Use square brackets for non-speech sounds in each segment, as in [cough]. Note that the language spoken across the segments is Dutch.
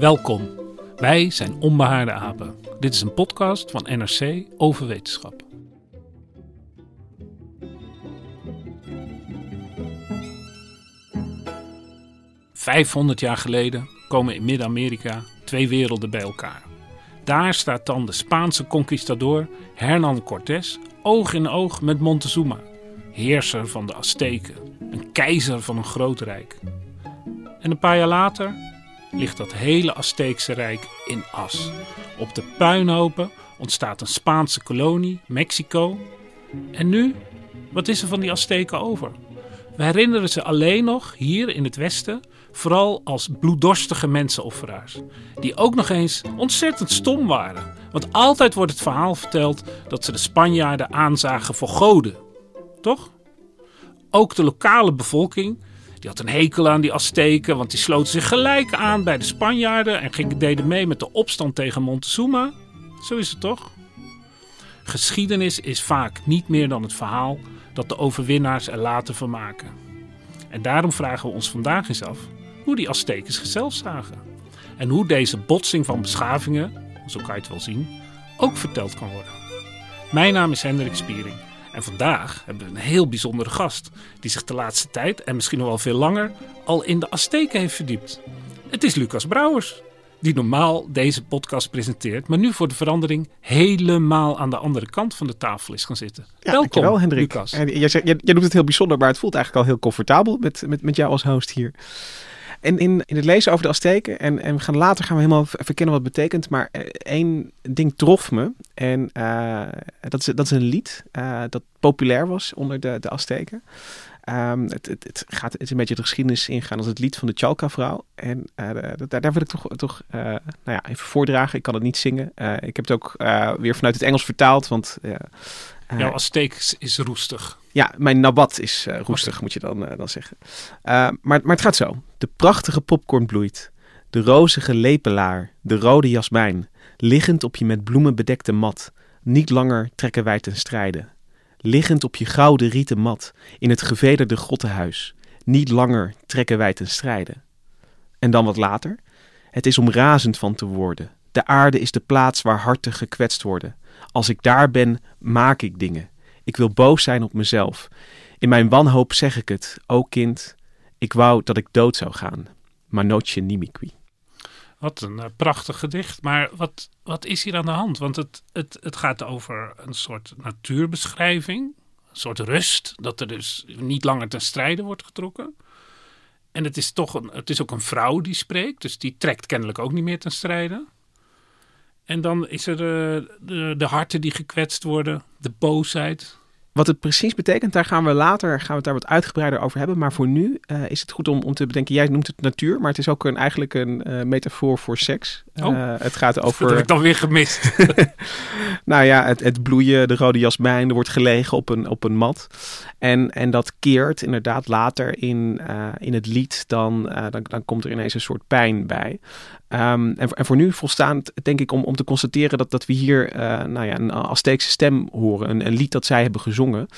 Welkom. Wij zijn Onbehaarde Apen. Dit is een podcast van NRC over wetenschap. Vijfhonderd jaar geleden komen in Midden-Amerika twee werelden bij elkaar. Daar staat dan de Spaanse conquistador Hernán Cortés oog in oog met Montezuma, heerser van de Azteken, een keizer van een groot rijk. En een paar jaar later ligt dat hele Azteekse rijk in as. Op de puinhopen ontstaat een Spaanse kolonie, Mexico. En nu, wat is er van die Azteken over? We herinneren ze alleen nog hier in het Westen, vooral als bloeddorstige mensenofferaars. Die ook nog eens ontzettend stom waren. Want altijd wordt het verhaal verteld dat ze de Spanjaarden aanzagen voor goden. Toch? Ook de lokale bevolking die had een hekel aan die Azteken, want die sloten zich gelijk aan bij de Spanjaarden en gingen, deden mee met de opstand tegen Montezuma. Zo is het toch? Geschiedenis is vaak niet meer dan het verhaal dat de overwinnaars er later van maken. En daarom vragen we ons vandaag eens af hoe die Aztekens zichzelf zagen. En hoe deze botsing van beschavingen, zo kan je het wel zien, ook verteld kan worden. Mijn naam is Hendrik Spiering. En vandaag hebben we een heel bijzondere gast, die zich de laatste tijd, en misschien nog wel veel langer, al in de Azteken heeft verdiept. Het is Lucas Brouwers, die normaal deze podcast presenteert, maar nu voor de verandering helemaal aan de andere kant van de tafel is gaan zitten. Ja, Welkom, Hendrik. Lucas. En jij, zegt, jij, jij doet het heel bijzonder, maar het voelt eigenlijk al heel comfortabel met, met, met jou als host hier. En in, in het lezen over de Azteken, en, en we gaan later gaan we helemaal verkennen wat het betekent, maar eh, één ding trof me. En eh, dat, is, dat is een lied eh, dat populair was onder de, de Azteken. Ehm, het, het, gaat, is een beetje de geschiedenis ingaan als het lied van de Chalca-vrouw. En daar, daar wil ik toch, toch nou ja, even voordragen. Ik kan het niet zingen. Ik heb het ook weer vanuit het Engels vertaald, want... eh, Jouw Azteeks is roestig. ja, mijn nabat is eh, roestig, moet je dan, eh, dan zeggen. Maar, maar het gaat zo. De prachtige popcorn bloeit. De rozige lepelaar, de rode jasmijn. Liggend op je met bloemen bedekte mat. Niet langer trekken wij ten strijde. Liggend op je gouden rieten mat. In het gevederde grottenhuis. Niet langer trekken wij ten strijde. En dan wat later. Het is om razend van te worden. De aarde is de plaats waar harten gekwetst worden. Als ik daar ben, maak ik dingen. Ik wil boos zijn op mezelf. In mijn wanhoop zeg ik het, o kind, ik wou dat ik dood zou gaan. Maar nootje nimiqui. Wat een eh, prachtig gedicht. Maar wat, wat is hier aan de hand? Want het, het, het gaat over een soort natuurbeschrijving. Een soort rust. Dat er dus niet langer ten strijde wordt getrokken. En het is toch een, het is ook een vrouw die spreekt. Dus die trekt kennelijk ook niet meer ten strijde. En dan is er eh, de, de harten die gekwetst worden. De boosheid. Wat het precies betekent, daar gaan we later gaan we het daar wat uitgebreider over hebben. Maar voor nu eh, is het goed om, om te bedenken, jij noemt het natuur, maar het is ook een, eigenlijk een eh, metafoor voor seks. Oh. Het gaat Dat heb over ik dan weer gemist. [laughs] Nou ja, het, het bloeien, de rode jasmijn, er wordt gelegen op een, op een mat. En, en dat keert inderdaad later in, eh, in het lied, dan, eh, dan, dan komt er ineens een soort pijn bij. Ehm, en, en voor nu volstaand denk ik om, om te constateren dat, dat we hier eh, nou ja, een Azteekse stem horen. Een, een lied dat zij hebben gezongen.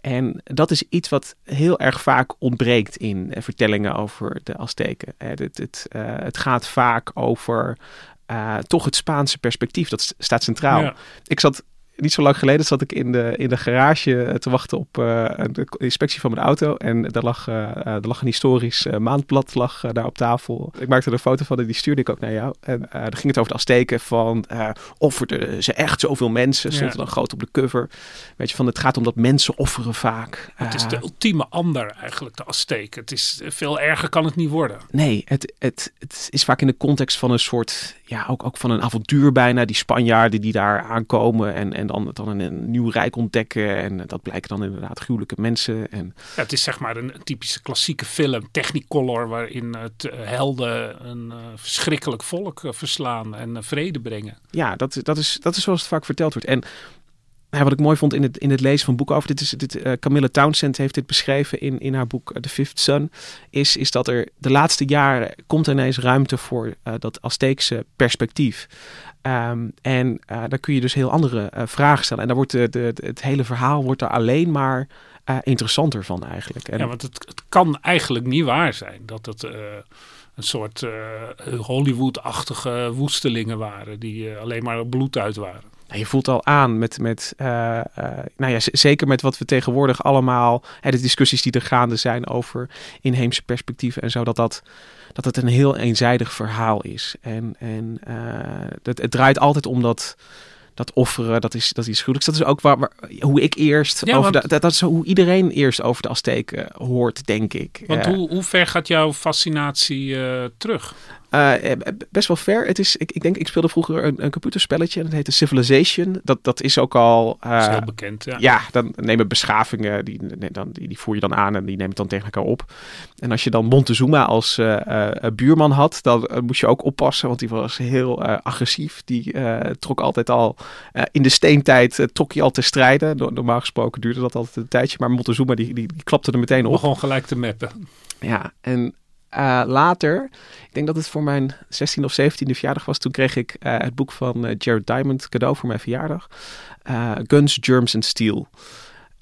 En dat is iets wat heel erg vaak ontbreekt in vertellingen over de Azteken. Het, het, eh, het gaat vaak over eh, toch het Spaanse perspectief. Dat st- staat centraal. Ja. Ik zat niet zo lang geleden zat ik in de, in de garage te wachten op de inspectie van mijn auto. En daar lag, er lag een historisch maandblad lag, daar op tafel. Ik maakte er een foto van en die stuurde ik ook naar jou. En dan ging het over de Azteken van offerden ze echt zoveel mensen. Stond er dan groot op de cover. Weet je, van het gaat om dat mensen offeren vaak. Het is de ultieme ander eigenlijk, de Azteken. Het is veel erger kan het niet worden. Nee, het, het, het is vaak in de context van een soort, ja, ook, ook van een avontuur bijna. Die Spanjaarden die daar aankomen en, en dan, dan een, een nieuw rijk ontdekken. En dat blijken dan inderdaad gruwelijke mensen. En... Ja, het is zeg maar een, typische klassieke film, Technicolor, waarin het uh, helden een uh, verschrikkelijk volk verslaan en vrede brengen. Ja, dat, dat, is, dat is zoals het vaak verteld wordt. En ja, wat ik mooi vond in het, in het lezen van boeken over dit is dit uh, Camilla Townsend heeft dit beschreven in, in haar boek The Fifth Sun is, is dat er de laatste jaren komt er ineens ruimte voor uh, dat Azteekse perspectief. Um, en daar kun je dus heel andere vragen stellen. En daar wordt de, de, het hele verhaal wordt er alleen maar interessanter van eigenlijk. En, ja want het, het kan eigenlijk niet waar zijn dat het een soort Hollywood-achtige woestelingen waren die alleen maar bloed uit waren nou, je voelt al aan met, met uh, uh, nou ja, zeker met wat we tegenwoordig allemaal, hè, de discussies die er gaande zijn over inheemse perspectieven en zo, dat, dat, dat het een heel eenzijdig verhaal is. En, en uh, het, het draait altijd om dat, dat offeren, dat is, dat is gruwelijks. Dat is ook waar, waar hoe ik eerst, ja, over want, de, dat, dat, is hoe iedereen eerst over de Azteken hoort, denk ik. Want hoe, hoe ver gaat jouw fascinatie terug? Uh, best wel ver. Het is, ik, ik denk, ik speelde vroeger een, een computerspelletje en dat heette Civilization. Dat, dat is ook al. Uh, is heel bekend, ja. Ja, dan nemen beschavingen, die, dan, die, die voer je dan aan en die nemen het dan tegen elkaar op. En als je dan Montezuma als uh, buurman had, dan moest je ook oppassen, want die was heel agressief. Die trok altijd al in de steentijd, trok hij al te strijden. Normaal gesproken duurde dat altijd een tijdje, maar Montezuma die, die, die klapte er meteen op. Begon gelijk te mappen. Ja, en uh, later, ik denk dat het voor mijn 16 of 17e verjaardag was, toen kreeg ik uh, het boek van uh, Jared Diamond cadeau voor mijn verjaardag. Guns, Germs and Steel.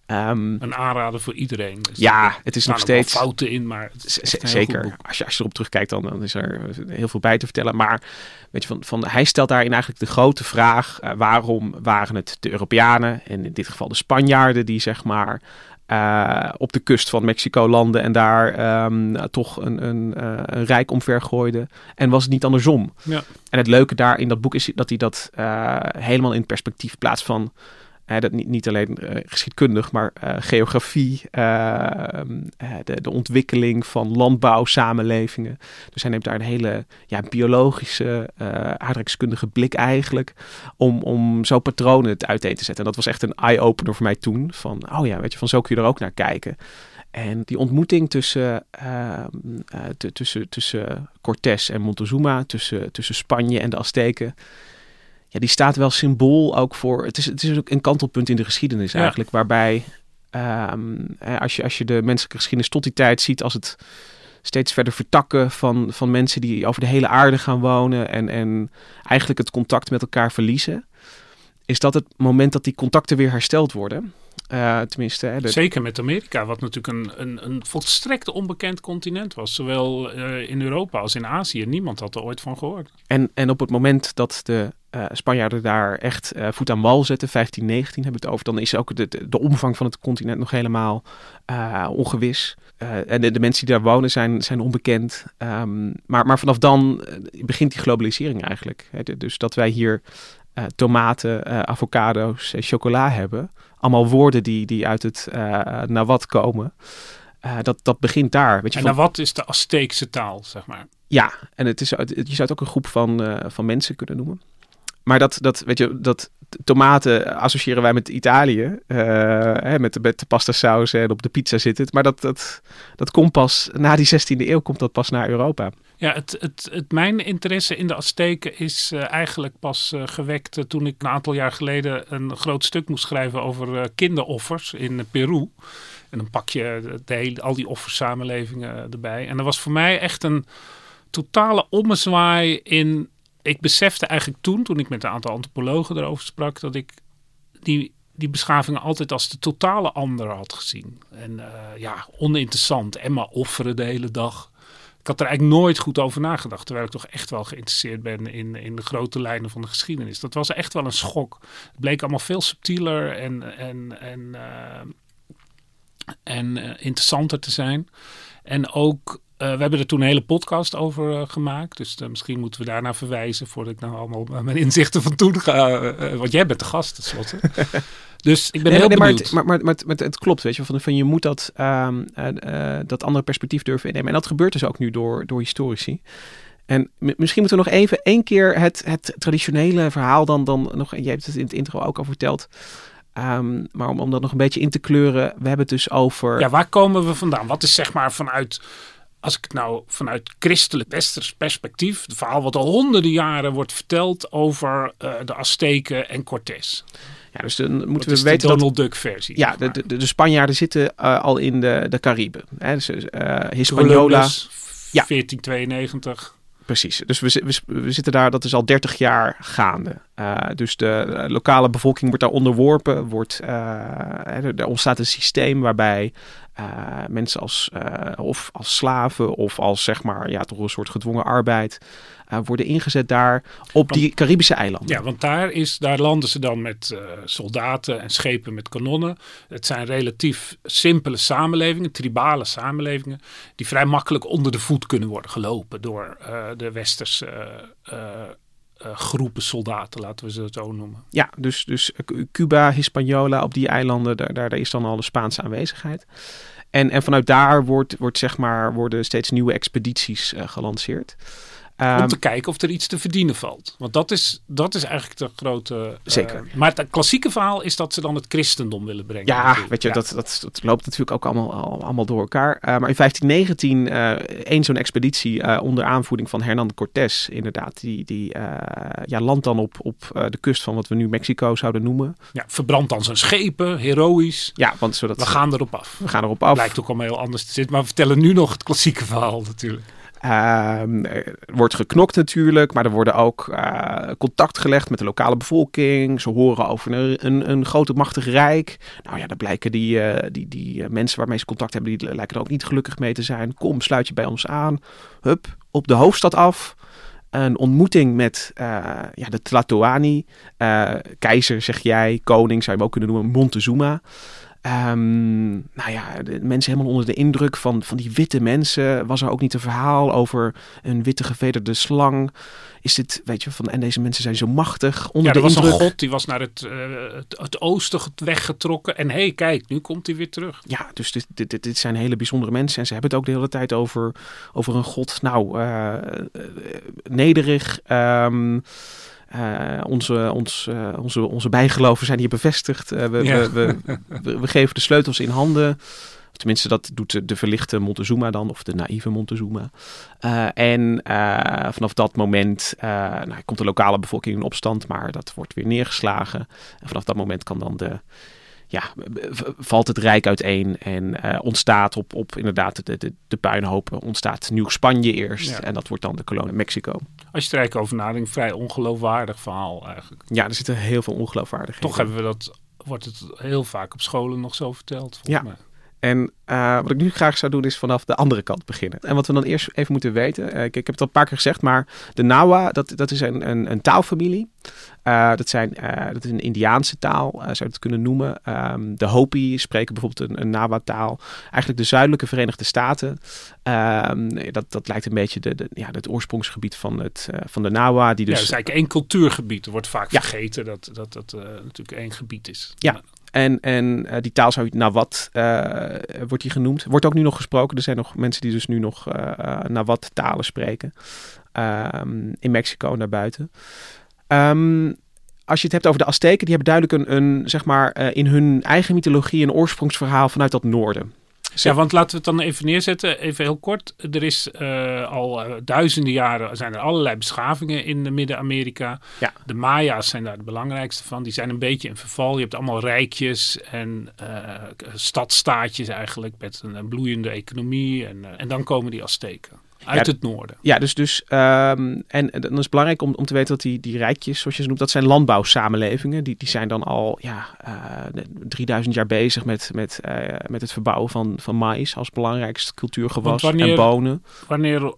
Um, een aanrader voor iedereen. Dus ja, het is nog steeds. fouten in, maar. zeker. Als je, als je erop terugkijkt, dan, dan is er heel veel bij te vertellen. Maar weet je, van, van, hij stelt daarin eigenlijk de grote vraag: waarom waren het de Europeanen en in dit geval de Spanjaarden die zeg maar uh, op de kust van Mexico landen en daar um, toch een, een, uh, een rijk omver gooide. En was het niet andersom. Ja. En het leuke daar in dat boek is dat hij dat uh, helemaal in perspectief plaatst van dat niet, niet alleen uh, geschiedkundig, maar uh, geografie, de, de, ontwikkeling van landbouwsamenlevingen. Dus hij neemt daar een hele ja, biologische, aardrijkskundige blik eigenlijk om, om zo patronen uiteen te zetten. En dat was echt een eye-opener voor mij toen. Van, oh ja, weet je, van zo kun je er ook naar kijken. En die ontmoeting tussen, uh, tussen, tussen Cortés en Montezuma, tussen, tussen Spanje en de Azteken, ja, die staat wel symbool ook voor. Het is, het is ook een kantelpunt in de geschiedenis ja. eigenlijk, waarbij um, als, je, als je de menselijke geschiedenis tot die tijd ziet als het steeds verder vertakken van, van mensen die over de hele aarde gaan wonen en, en eigenlijk het contact met elkaar verliezen, is dat het moment dat die contacten weer hersteld worden. Uh, tenminste, hè, de... Zeker met Amerika, wat natuurlijk een, een, een volstrekt onbekend continent was. Zowel uh, in Europa als in Azië. Niemand had er ooit van gehoord. En, en op het moment dat de uh, Spanjaarden daar echt voet aan wal zetten, 1519 hebben we het over, dan is ook de, de, de omvang van het continent nog helemaal ongewis. en de, de, mensen die daar wonen zijn, zijn onbekend. Um, maar, maar vanaf dan begint die globalisering eigenlijk. Dus dat wij hier tomaten, avocado's, chocola hebben allemaal woorden die, die uit het uh, Nawat komen. Uh, dat, dat begint daar. Weet je, en van... Nawat is de Azteekse taal, zeg maar. Ja, en het is, je zou het ook een groep van, uh, van mensen kunnen noemen. Maar dat, dat, weet je, dat tomaten associëren wij met Italië. Uh, hè, met, de, pasta saus en op de pizza zit het. Maar dat, dat, dat komt pas na die 16e eeuw, komt dat pas naar Europa. Ja, het, het, mijn interesse in de Azteken is uh, eigenlijk pas uh, gewekt toen ik een aantal jaar geleden een groot stuk moest schrijven over kinderoffers in Peru. En dan pak je de hele, al die offersamenlevingen erbij. En dat was voor mij echt een totale ommezwaai in... Ik besefte eigenlijk toen, toen ik met een aantal antropologen erover sprak, dat ik die, die beschavingen altijd als de totale ander had gezien. En ja, oninteressant. En maar offeren de hele dag Ik had er eigenlijk nooit goed over nagedacht, terwijl ik toch echt wel geïnteresseerd ben in, in de grote lijnen van de geschiedenis. Dat was echt wel een schok. Het bleek allemaal veel subtieler en, en, en, uh, en uh, interessanter te zijn. En ook uh, we hebben er toen een hele podcast over uh, gemaakt. Dus uh, misschien moeten we daarna verwijzen voordat ik nou allemaal mijn inzichten van toen ga. want jij bent de gast tenslotte. [laughs] dus ik ben nee, heel nee, benieuwd. Maar, maar, maar, maar, het klopt, weet je. Van, van je moet dat, um, dat andere perspectief durven innemen. En dat gebeurt dus ook nu door, door historici. En misschien moeten we nog even één keer het, het traditionele verhaal dan, dan nog... Je hebt het in het intro ook al verteld. Um, maar om, om dat nog een beetje in te kleuren. We hebben het dus over... Ja, waar komen we vandaan? Wat is zeg maar vanuit als ik het nou vanuit christelijk westers perspectief, het verhaal wat al honderden jaren wordt verteld over uh, de Azteken en Cortés. Ja, dus dan moeten dat we weten de Donald dat Duck versie. ja, de, de, de Spanjaarden zitten uh, al in de, de Cariben. Hè, dus, uh, Hispaniola. Columbus, Ja. 1492. Precies. Dus we, we, we zitten daar, dat is al 30 jaar gaande. Uh, dus de eh, lokale bevolking wordt daar onderworpen. Wordt, er, er ontstaat een systeem waarbij uh, mensen als, uh, of als slaven of als zeg maar ja, toch een soort gedwongen arbeid uh, worden ingezet daar op die Caribische eilanden. Ja, want daar, is, daar landen ze dan met soldaten en schepen met kanonnen. Het zijn relatief simpele samenlevingen, tribale samenlevingen, die vrij makkelijk onder de voet kunnen worden gelopen door de westerse groepen soldaten, laten we ze zo noemen. Ja, dus, dus Cuba, Hispaniola, op die eilanden, daar, daar is dan al de Spaanse aanwezigheid. En, en vanuit daar wordt, wordt, zeg maar, worden steeds nieuwe expedities gelanceerd. Om te kijken of er iets te verdienen valt. Want dat is, dat is eigenlijk de grote. Uh, Zeker. maar het klassieke verhaal is dat ze dan het christendom willen brengen. Ja, natuurlijk. weet je, ja. Dat, dat, dat, loopt natuurlijk ook allemaal, allemaal door elkaar. Uh, maar in 1519, uh, één zo'n expeditie onder aanvoering van Hernán Cortés, inderdaad, die, die ja, landt dan op, op de kust van wat we nu Mexico zouden noemen. Ja, verbrandt dan zijn schepen, heroïs. Ja, want zodat we gaan erop af. We gaan erop af. Lijkt ook allemaal heel anders te zitten, maar we vertellen nu nog het klassieke verhaal natuurlijk. Uh, er wordt geknokt natuurlijk, maar er worden ook uh, contact gelegd met de lokale bevolking. Ze horen over een, een, een grote machtig rijk. Nou ja, daar blijken die, uh, die, die mensen waarmee ze contact hebben, die lijken er ook niet gelukkig mee te zijn. Kom, sluit je bij ons aan. Hup, op de hoofdstad af. Een ontmoeting met ja, de Tlatoani. keizer, zeg jij, koning zou je hem ook kunnen noemen, Montezuma. Um, nou ja, de mensen helemaal onder de indruk van, van die witte mensen. Was er ook niet een verhaal over een witte gevederde slang? Is dit, weet je, van en deze mensen zijn zo machtig. Onder ja, de er was indruk. een god die was naar het, uh, het, het, oosten weggetrokken. En hé, hey, kijk, nu komt hij weer terug. Ja, dus dit, dit, dit, zijn hele bijzondere mensen. En ze hebben het ook de hele tijd over, over een god. Nou, uh, nederig. Um, uh, onze, ons, uh, onze, onze bijgeloven zijn hier bevestigd. Uh, we, ja. we, we, geven de sleutels in handen. Tenminste, dat doet de, de verlichte Montezuma dan, of de naïeve Montezuma. en vanaf dat moment nou, komt de lokale bevolking in opstand, maar dat wordt weer neergeslagen. En vanaf dat moment kan dan de, ja, valt het rijk uiteen en ontstaat op, op inderdaad de, de, de puinhopen, ontstaat Nieuw-Spanje eerst ja. en dat wordt dan de kolonie Mexico. Als je er eigenlijk over nadenkt, vrij ongeloofwaardig verhaal eigenlijk. Ja, er zitten heel veel ongeloofwaardigheden. Toch hebben we dat, wordt het heel vaak op scholen nog zo verteld. Ja. Mij. En uh, wat ik nu graag zou doen is vanaf de andere kant beginnen. En wat we dan eerst even moeten weten. Uh, ik, ik, heb het al een paar keer gezegd, maar de Nawa, dat, dat is een, een, een taalfamilie. Uh, dat, zijn, dat is een Indiaanse taal, zou je het kunnen noemen. Um, de Hopi spreken bijvoorbeeld een, een Nawa-taal. Eigenlijk de zuidelijke Verenigde Staten. Um, dat, dat lijkt een beetje de, de, ja, het oorsprongsgebied van, het, van de Nawa. Die dus, ja, dat is eigenlijk één cultuurgebied. Er wordt vaak ja. vergeten dat dat, dat natuurlijk één gebied is. Ja. En, en uh, die taal zou je Nawat, uh, wordt die genoemd. Wordt ook nu nog gesproken. Er zijn nog mensen die dus nu nog uh, Nawat talen spreken. Um, in Mexico en daarbuiten. Um, als je het hebt over de Azteken, die hebben duidelijk een, een zeg maar, in hun eigen mythologie een oorsprongsverhaal vanuit dat noorden. Ja, want laten we het dan even neerzetten, even heel kort. Er is uh, al uh, duizenden jaren zijn er allerlei beschavingen in Midden-Amerika. Ja. De Maya's zijn daar de belangrijkste van. Die zijn een beetje in verval. Je hebt allemaal rijkjes en uh, stadstaatjes eigenlijk met een, een bloeiende economie. En, en dan komen die Azteken. Uit Ja, het noorden. Ja, dus, dus ehm, en, en dan is het belangrijk om, om te weten dat die, die rijkjes, zoals je ze noemt, dat zijn landbouwsamenlevingen. Die, die zijn dan al ja, eh, 3000 jaar bezig met, met, eh, met het verbouwen van, van maïs als belangrijkste cultuurgewas wanneer- en bonen. Wanneer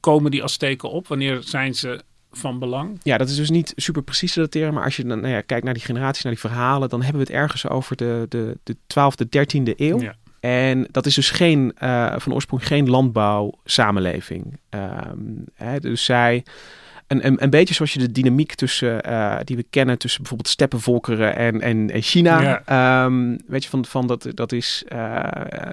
komen die Azteken op? Wanneer zijn ze van belang? Ja, dat is dus niet super precies te dateren, maar als je dan nou ja, kijkt naar die generaties, naar die verhalen, dan hebben we het ergens over de, de, de 12e, 13e eeuw. Ja. En dat is dus geen, eh, van oorsprong geen landbouwsamenleving. Ehm, hè, dus zij, een, een, een beetje zoals je de dynamiek tussen, eh, die we kennen tussen bijvoorbeeld steppenvolkeren en, en, en China. Ja. Ehm, weet je, van, van dat, dat is... eh,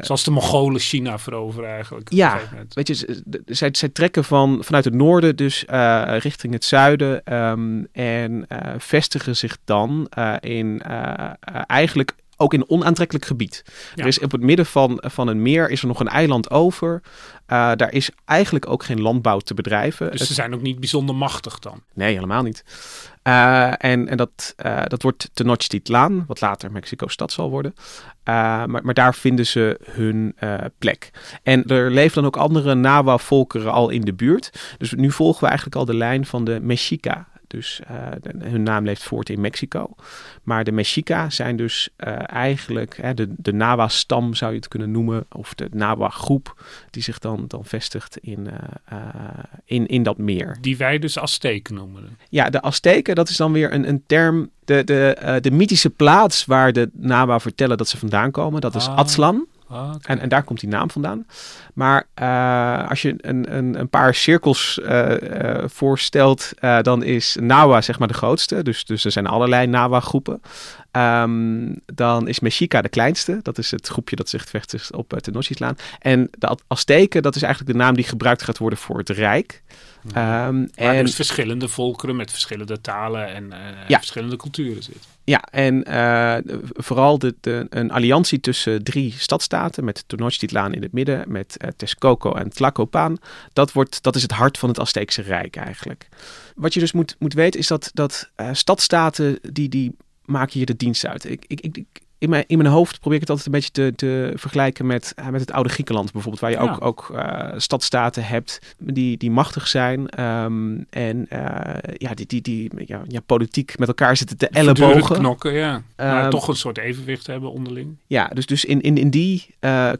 Zoals de Mongolen China veroveren eigenlijk. Ja. Weet je, zij, zij trekken van, vanuit het noorden dus richting het zuiden ehm, en vestigen zich dan in eigenlijk ook in onaantrekkelijk gebied. Ja. Er is op het midden van, van een meer is er nog een eiland over. Eh, daar is eigenlijk ook geen landbouw te bedrijven. Dus Het- ze zijn ook niet bijzonder machtig dan. Nee, helemaal niet. Eh, en en dat, eh, dat wordt Tenochtitlan, wat later Mexico-stad zal worden. Maar, maar daar vinden ze hun plek. En er leven dan ook andere Nahua-volkeren al in de buurt. Dus nu volgen we eigenlijk al de lijn van de Mexica. Dus eh, de- hun naam leeft voort in Mexico. Maar de Mexica zijn dus eh, eigenlijk hè, de, de Nahua-stam, zou je het kunnen noemen. Of de Nahua-groep, die zich dan, dan vestigt in, eh, in, in dat meer. Die wij dus Azteken noemen. Ja, de Azteken, dat is dan weer een, een term. De, de, de mythische plaats waar de Nahua vertellen dat ze vandaan komen, dat is Ah. Aztlan. Ah. En, en daar komt die naam vandaan. Maar eh, als je een, een, een paar cirkels eh, eh, voorstelt, dan is Nahua zeg maar de grootste. Dus, dus er zijn allerlei Nahua-groepen. Ehm, dan is Mexica de kleinste. Dat is het groepje dat zich vestigt op Tenochtitlan. En de Az- Azteken, dat is eigenlijk de naam die gebruikt gaat worden voor het Rijk. Ehm, Waar en, dus verschillende volkeren met verschillende talen en Ja. verschillende culturen zitten. Ja, en eh, vooral de, een alliantie tussen drie stadstaten met Tenochtitlan in het midden, met eh, Texcoco en Tlacopan. Dat, wordt, dat is het hart van het Azteekse Rijk eigenlijk. Wat je dus moet, moet weten is dat, dat eh, stadstaten die, die maken hier de dienst uit. Ik, ik, ik- in, mijn, in mijn hoofd probeer ik het altijd een beetje te, te vergelijken met, eh, met het oude Griekenland bijvoorbeeld. Waar je Ja. ook, ook eh, stadstaten hebt die, die machtig zijn. ehm, en eh, ja, die, die, die ja, ja, politiek met elkaar zitten te ellebogen. knokken, ja. maar Ehm, toch een soort evenwicht hebben onderling. Ja, dus, dus in, in, in die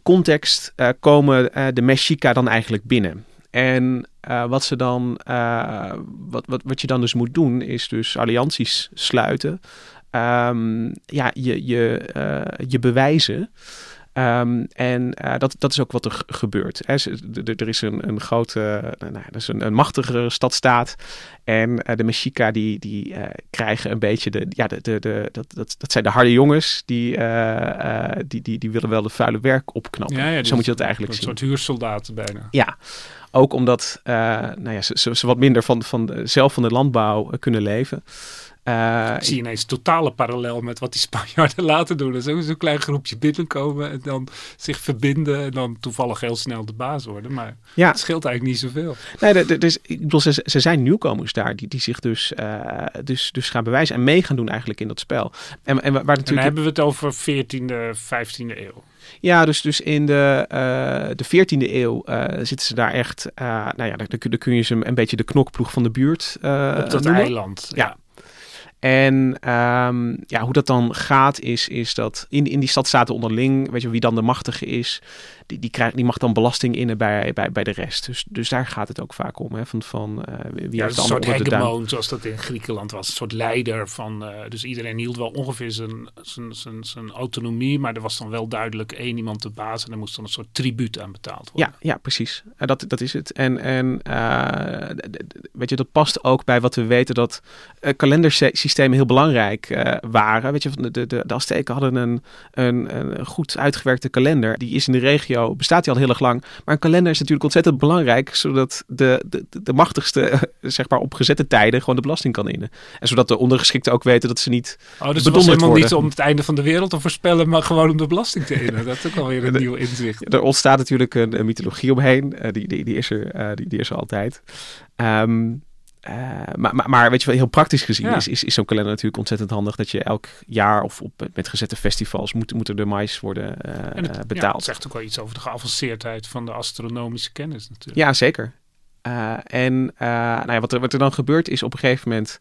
context komen de Mexica dan eigenlijk binnen. En wat, ze dan, wat, wat, wat je dan dus moet doen, is dus allianties sluiten. Ehm, ja, je, je, eh, je bewijzen. Ehm, en eh, dat, dat is ook wat er gebeurt. Hè. Er is een, een grote, nou, nou, er is een, een machtigere stadstaat. En eh, de Mexica die, die krijgen een beetje de, ja, de, de, de, dat, dat, dat zijn de harde jongens. Die, die, die, die willen wel de vuile werk opknappen. Ja, ja, dus Zo moet je dat eigenlijk Een zien. soort huursoldaten bijna. Ja, ook omdat nou ja, ze, ze, ze wat minder van, van zelf van de landbouw kunnen leven. Eh, Ik zie ineens totale parallel met wat die Spanjaarden [laughs] later doen. Dat is zo'n klein groepje binnenkomen en dan zich verbinden en dan toevallig heel snel de baas worden. Maar ja, het scheelt eigenlijk niet zoveel. nee, dus, ik bedoel, ze, ze zijn nieuwkomers daar die, die zich dus, eh, dus, dus gaan bewijzen en mee gaan doen eigenlijk in dat spel. En, en waar En dan natuurlijk hebben we het over 14e, 15e eeuw. Ja, dus, dus in de, eh de 14e eeuw zitten ze daar echt. nou ja, dan, dan kun- je ze een beetje de knokploeg van de buurt op dat noemen. eiland. Ja. En ehm, ja, hoe dat dan gaat, is, is dat in, in die stadstaten onderling, weet je, wie dan de machtige is, die, die, krijgt, die mag dan belasting innen bij, bij, bij de rest. Dus, dus daar gaat het ook vaak om. Hè, van, van eh, wie Ja, heeft een soort hegemoon, zoals dat in Griekenland was. Een soort leider van. eh, dus iedereen hield wel ongeveer zijn, zijn, zijn, zijn autonomie. Maar er was dan wel duidelijk één iemand de baas. En er moest dan een soort tribuut aan betaald worden. Ja, ja, precies. En dat, dat is het. En, en eh, weet je, dat past ook bij wat we weten dat kalendersystemen heel belangrijk waren. Weet je, de, de, de Azteken hadden een, een, een goed uitgewerkte kalender. Die is in de regio, bestaat die al heel erg lang. Maar een kalender is natuurlijk ontzettend belangrijk, zodat de, de, de, machtigste, eh, zeg maar op gezette tijden, gewoon de belasting kan innen. En zodat de ondergeschikten ook weten dat ze niet Oh, dus het was bedonderd helemaal worden. niet om het einde van de wereld te voorspellen. Maar gewoon om de belasting te innen. Dat is ook alweer een [laughs] nieuw inzicht. Er ontstaat natuurlijk een, een mythologie omheen. Eh, die, die, die, is er, eh, die, die is er altijd. Ehm, eh, maar, maar, maar weet je wel, heel praktisch gezien Ja. is, is, is zo'n kalender natuurlijk ontzettend handig. Dat je elk jaar of op, met gezette festivals moet, er de mais worden En het, eh, ja, betaald. het zegt ook wel iets over de geavanceerdheid van de astronomische kennis natuurlijk. Ja, zeker. Eh, en nou ja, wat, er, wat er dan gebeurt is op een gegeven moment,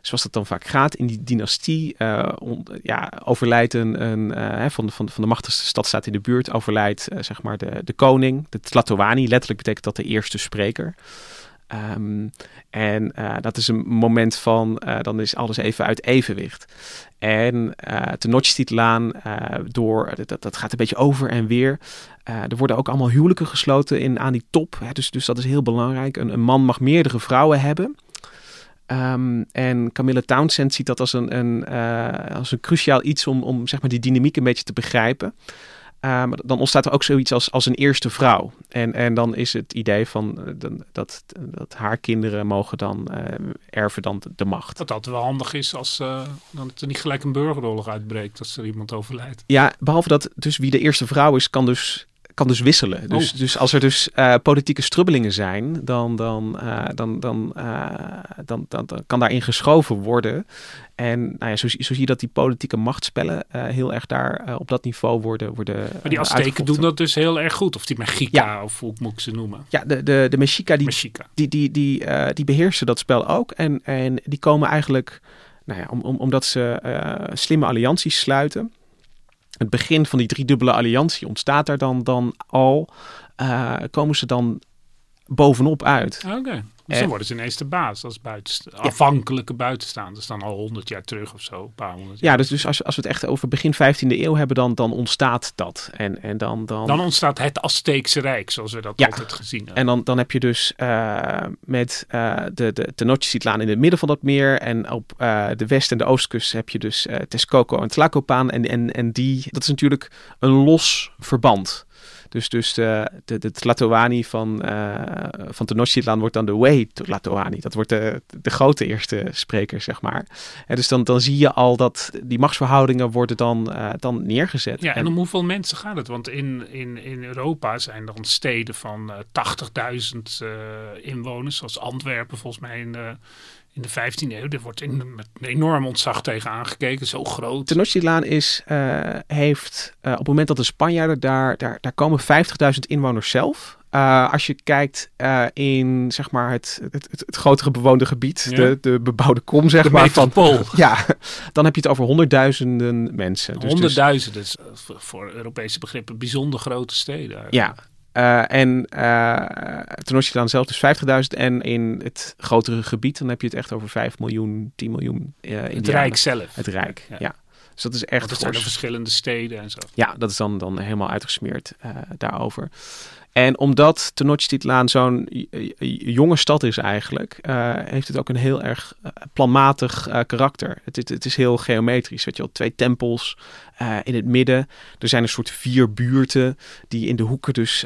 zoals dat dan vaak gaat, in die dynastie on- ja, overlijdt een, een van, de, van, van de machtigste stadstaat in de buurt, overlijdt zeg maar de, de koning, de Tlatoani. Letterlijk betekent dat de eerste spreker. Ehm, en eh, dat is een moment van, eh, dan is alles even uit evenwicht. En eh Tenochtitlan, eh door, dat, dat gaat een beetje over en weer. Er worden ook allemaal huwelijken gesloten in, aan die top. Hè, dus, dus dat is heel belangrijk. Een, een man mag meerdere vrouwen hebben. Ehm, en Camilla Townsend ziet dat als een, een, als een cruciaal iets om, om zeg maar, die dynamiek een beetje te begrijpen. Eh, maar dan ontstaat er ook zoiets als, als een eerste vrouw. En, en dan is het idee van eh, dat, dat haar kinderen mogen dan eh, erven dan de, de macht. Wat altijd wel handig is als eh, dan het er niet gelijk een burgeroorlog uitbreekt als er iemand overlijdt. Ja, behalve dat dus wie de eerste vrouw is, kan dus, kan dus wisselen. Dus, Oh. dus als er dus eh, politieke strubbelingen zijn, dan, dan, eh, dan, dan, eh, dan, dan, dan kan daarin geschoven worden. En nou ja, zo, zie- zo zie je dat die politieke machtsspellen heel erg daar op dat niveau worden. worden Maar die Azteken doen dat dus heel erg goed. Of die Mexica, of hoe moet ik ze noemen? Ja, de, de, de Mexica die, Mexica. die, die, die, die beheersen dat spel ook. En, en die komen eigenlijk, nou ja, om, om, omdat ze slimme allianties sluiten. Het begin van die driedubbele alliantie ontstaat daar dan, dan al. eh, komen ze dan bovenop uit. Oké. Dus dan worden ze ineens de baas als buitensta- afhankelijke buitenstaanders. Dan al honderd jaar terug of zo. Een paar honderd jaar. Ja, dus, dus als, als we het echt over begin 15e eeuw hebben, dan, dan ontstaat dat. En, en dan, dan, Dan ontstaat het Azteekse Rijk, zoals we dat Ja. altijd gezien hebben. En dan, dan heb je dus eh, met eh, de, de Tenochtitlan in het midden van dat meer. En op eh, de west- en de oostkust heb je dus Texcoco en Tlacopan. En, en, en die, dat is natuurlijk een los verband. Dus, dus de, de, de Tlatoani van, eh van Tenochtitlan wordt dan de Wei Tlatoani. Dat wordt de, de grote eerste spreker, zeg maar. En dus dan, dan zie je al dat die machtsverhoudingen worden dan, eh, dan neergezet. Ja, en om hoeveel mensen gaat het? Want in, in, in Europa zijn er dan steden van eh 80.000 eh, inwoners, zoals Antwerpen volgens mij in de, in de 15e eeuw. Er wordt in, met een enorm ontzag tegen aangekeken, zo groot. Tenochtitlan is, eh, heeft eh, op het moment dat de Spanjaarden daar, daar, daar komen 50.000 inwoners zelf. Eh, als je kijkt in zeg maar het, het, het, het grotere bewoonde gebied, Ja. de, de bebouwde kom zeg De maar. Van, [laughs] ja, dan heb je het over honderdduizenden mensen. Dus, dus- Honderdduizenden, dus, voor- voor Europese begrippen, bijzonder grote steden. eigenlijk. ja, Eh, en uh, Tenochtitlan zelf dus 50.000 en in het grotere gebied dan heb je het echt over 5 miljoen, 10 miljoen uh, Het Rijk zelf. Het Rijk, ja. ja. Dus dat is echt. Want er zijn er verschillende steden en zo. Ja, dat is dan, dan helemaal uitgesmeerd daarover. En omdat Tenochtitlan zo'n jonge stad is eigenlijk, uh, heeft het ook een heel erg uh, planmatig uh, karakter. Het, het, is heel geometrisch. Weet je wel, twee tempels in het midden. Er zijn een soort vier buurten die in de hoeken dus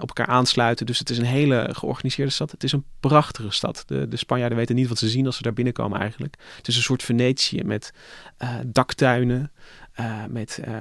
op elkaar aansluiten. Dus het is een hele georganiseerde stad. Het is een prachtige stad. De, de Spanjaarden weten niet wat ze zien als ze daar binnenkomen eigenlijk. Het is een soort Venetië met daktuinen. Uh, met uh,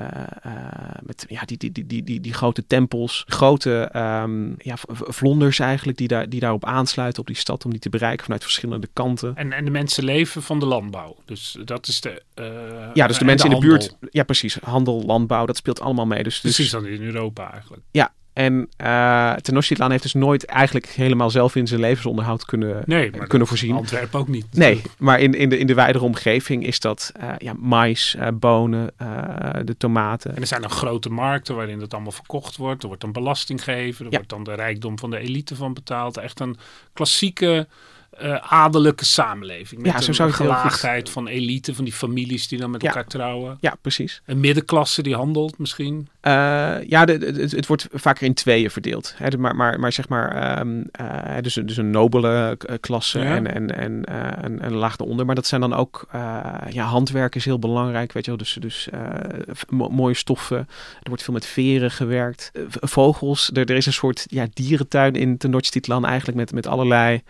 uh, met ja, die, die, die, die, die grote tempels, grote um, ja, vlonders eigenlijk, die, daar, die daarop aansluiten op die stad om die te bereiken vanuit verschillende kanten. En, en de mensen leven van de landbouw. Dus dat is de. eh, ja, dus de mensen de in de buurt. Ja, precies. Handel, landbouw, dat speelt allemaal mee. Dus, dus, precies dan in Europa eigenlijk. Ja, en uh, Tenochtitlan heeft dus nooit eigenlijk helemaal zelf in zijn levensonderhoud kunnen, nee, kunnen voorzien. Antwerpen ook niet. Nee, maar in, in, de, in de wijdere omgeving is dat uh, ja, mais, bonen, de tomaten. En er zijn dan grote markten waarin dat allemaal verkocht wordt. Er wordt dan belasting gegeven. Er ja. wordt dan de rijkdom van de elite van betaald. Echt een klassieke uh, adellijke samenleving. Met ja, zo zou een gelaagdheid van elite, van die families die dan met ja. elkaar trouwen. Ja, precies. Een middenklasse die handelt misschien. Uh, ja, de, de, het, het, wordt vaker in tweeën verdeeld. Hè, maar, maar, maar zeg maar, um, uh, dus, dus een nobele klasse ja. en, en, en een, een laag eronder. Maar dat zijn dan ook, ja, handwerk is heel belangrijk, weet je wel. Dus, dus mooie stoffen. Er wordt veel met veren gewerkt. vogels, er, er is een soort ja, dierentuin in Tenochtitlan eigenlijk met, met allerlei...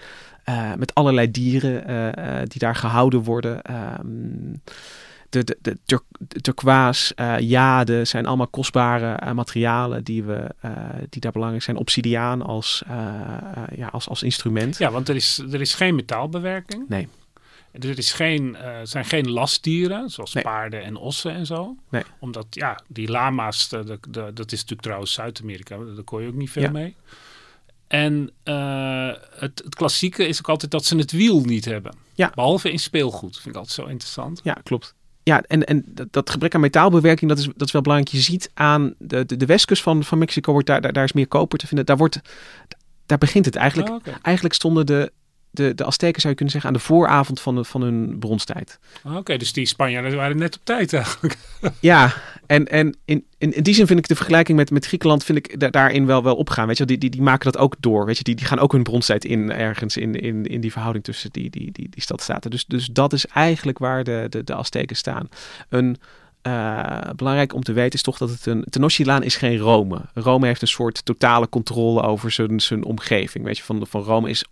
Uh, met allerlei dieren uh, uh, die daar gehouden worden. Um, de, de, de, tur de turquoise, uh, jade zijn allemaal kostbare materialen die, we, die daar belangrijk zijn. Obsidiaan als, ja, als, als instrument. Ja, want er is, er is geen metaalbewerking. Nee. Er is geen, zijn geen lastdieren, zoals nee. paarden en ossen en zo. Nee. Omdat, ja, die lama's, de, de, de, dat is natuurlijk trouwens Zuid-Amerika, daar kon je ook niet veel Ja. mee. En uh, het, het, klassieke is ook altijd dat ze het wiel niet hebben. Ja. Behalve in speelgoed. Vind ik altijd zo interessant. Ja, klopt. Ja, en, en dat, dat gebrek aan metaalbewerking, dat is, dat is wel belangrijk. Je ziet aan de, de, de westkust van, van Mexico, wordt daar, daar, daar is meer koper te vinden. Daar, wordt, daar begint het eigenlijk. Oh, okay. Eigenlijk stonden de, de, de Azteken, zou je kunnen zeggen, aan de vooravond van, de, van hun bronstijd. Oké, okay, dus die Spanjaarden waren net op tijd eigenlijk. [laughs] ja, en, en in, in, in die zin vind ik de vergelijking met, met Griekenland vind ik da daarin wel, wel opgaan. Weet je, die, die, die maken dat ook door. Weet je, die, die gaan ook hun bronstijd in ergens in, in, in die verhouding tussen die, die, die, die stadstaten. Dus, dus dat is eigenlijk waar de, de, de Azteken staan. Een uh, belangrijk om te weten is toch dat het een Tenochtitlan is geen Rome. Rome heeft een soort totale controle over zijn, zijn omgeving. Weet je, van, van Rome is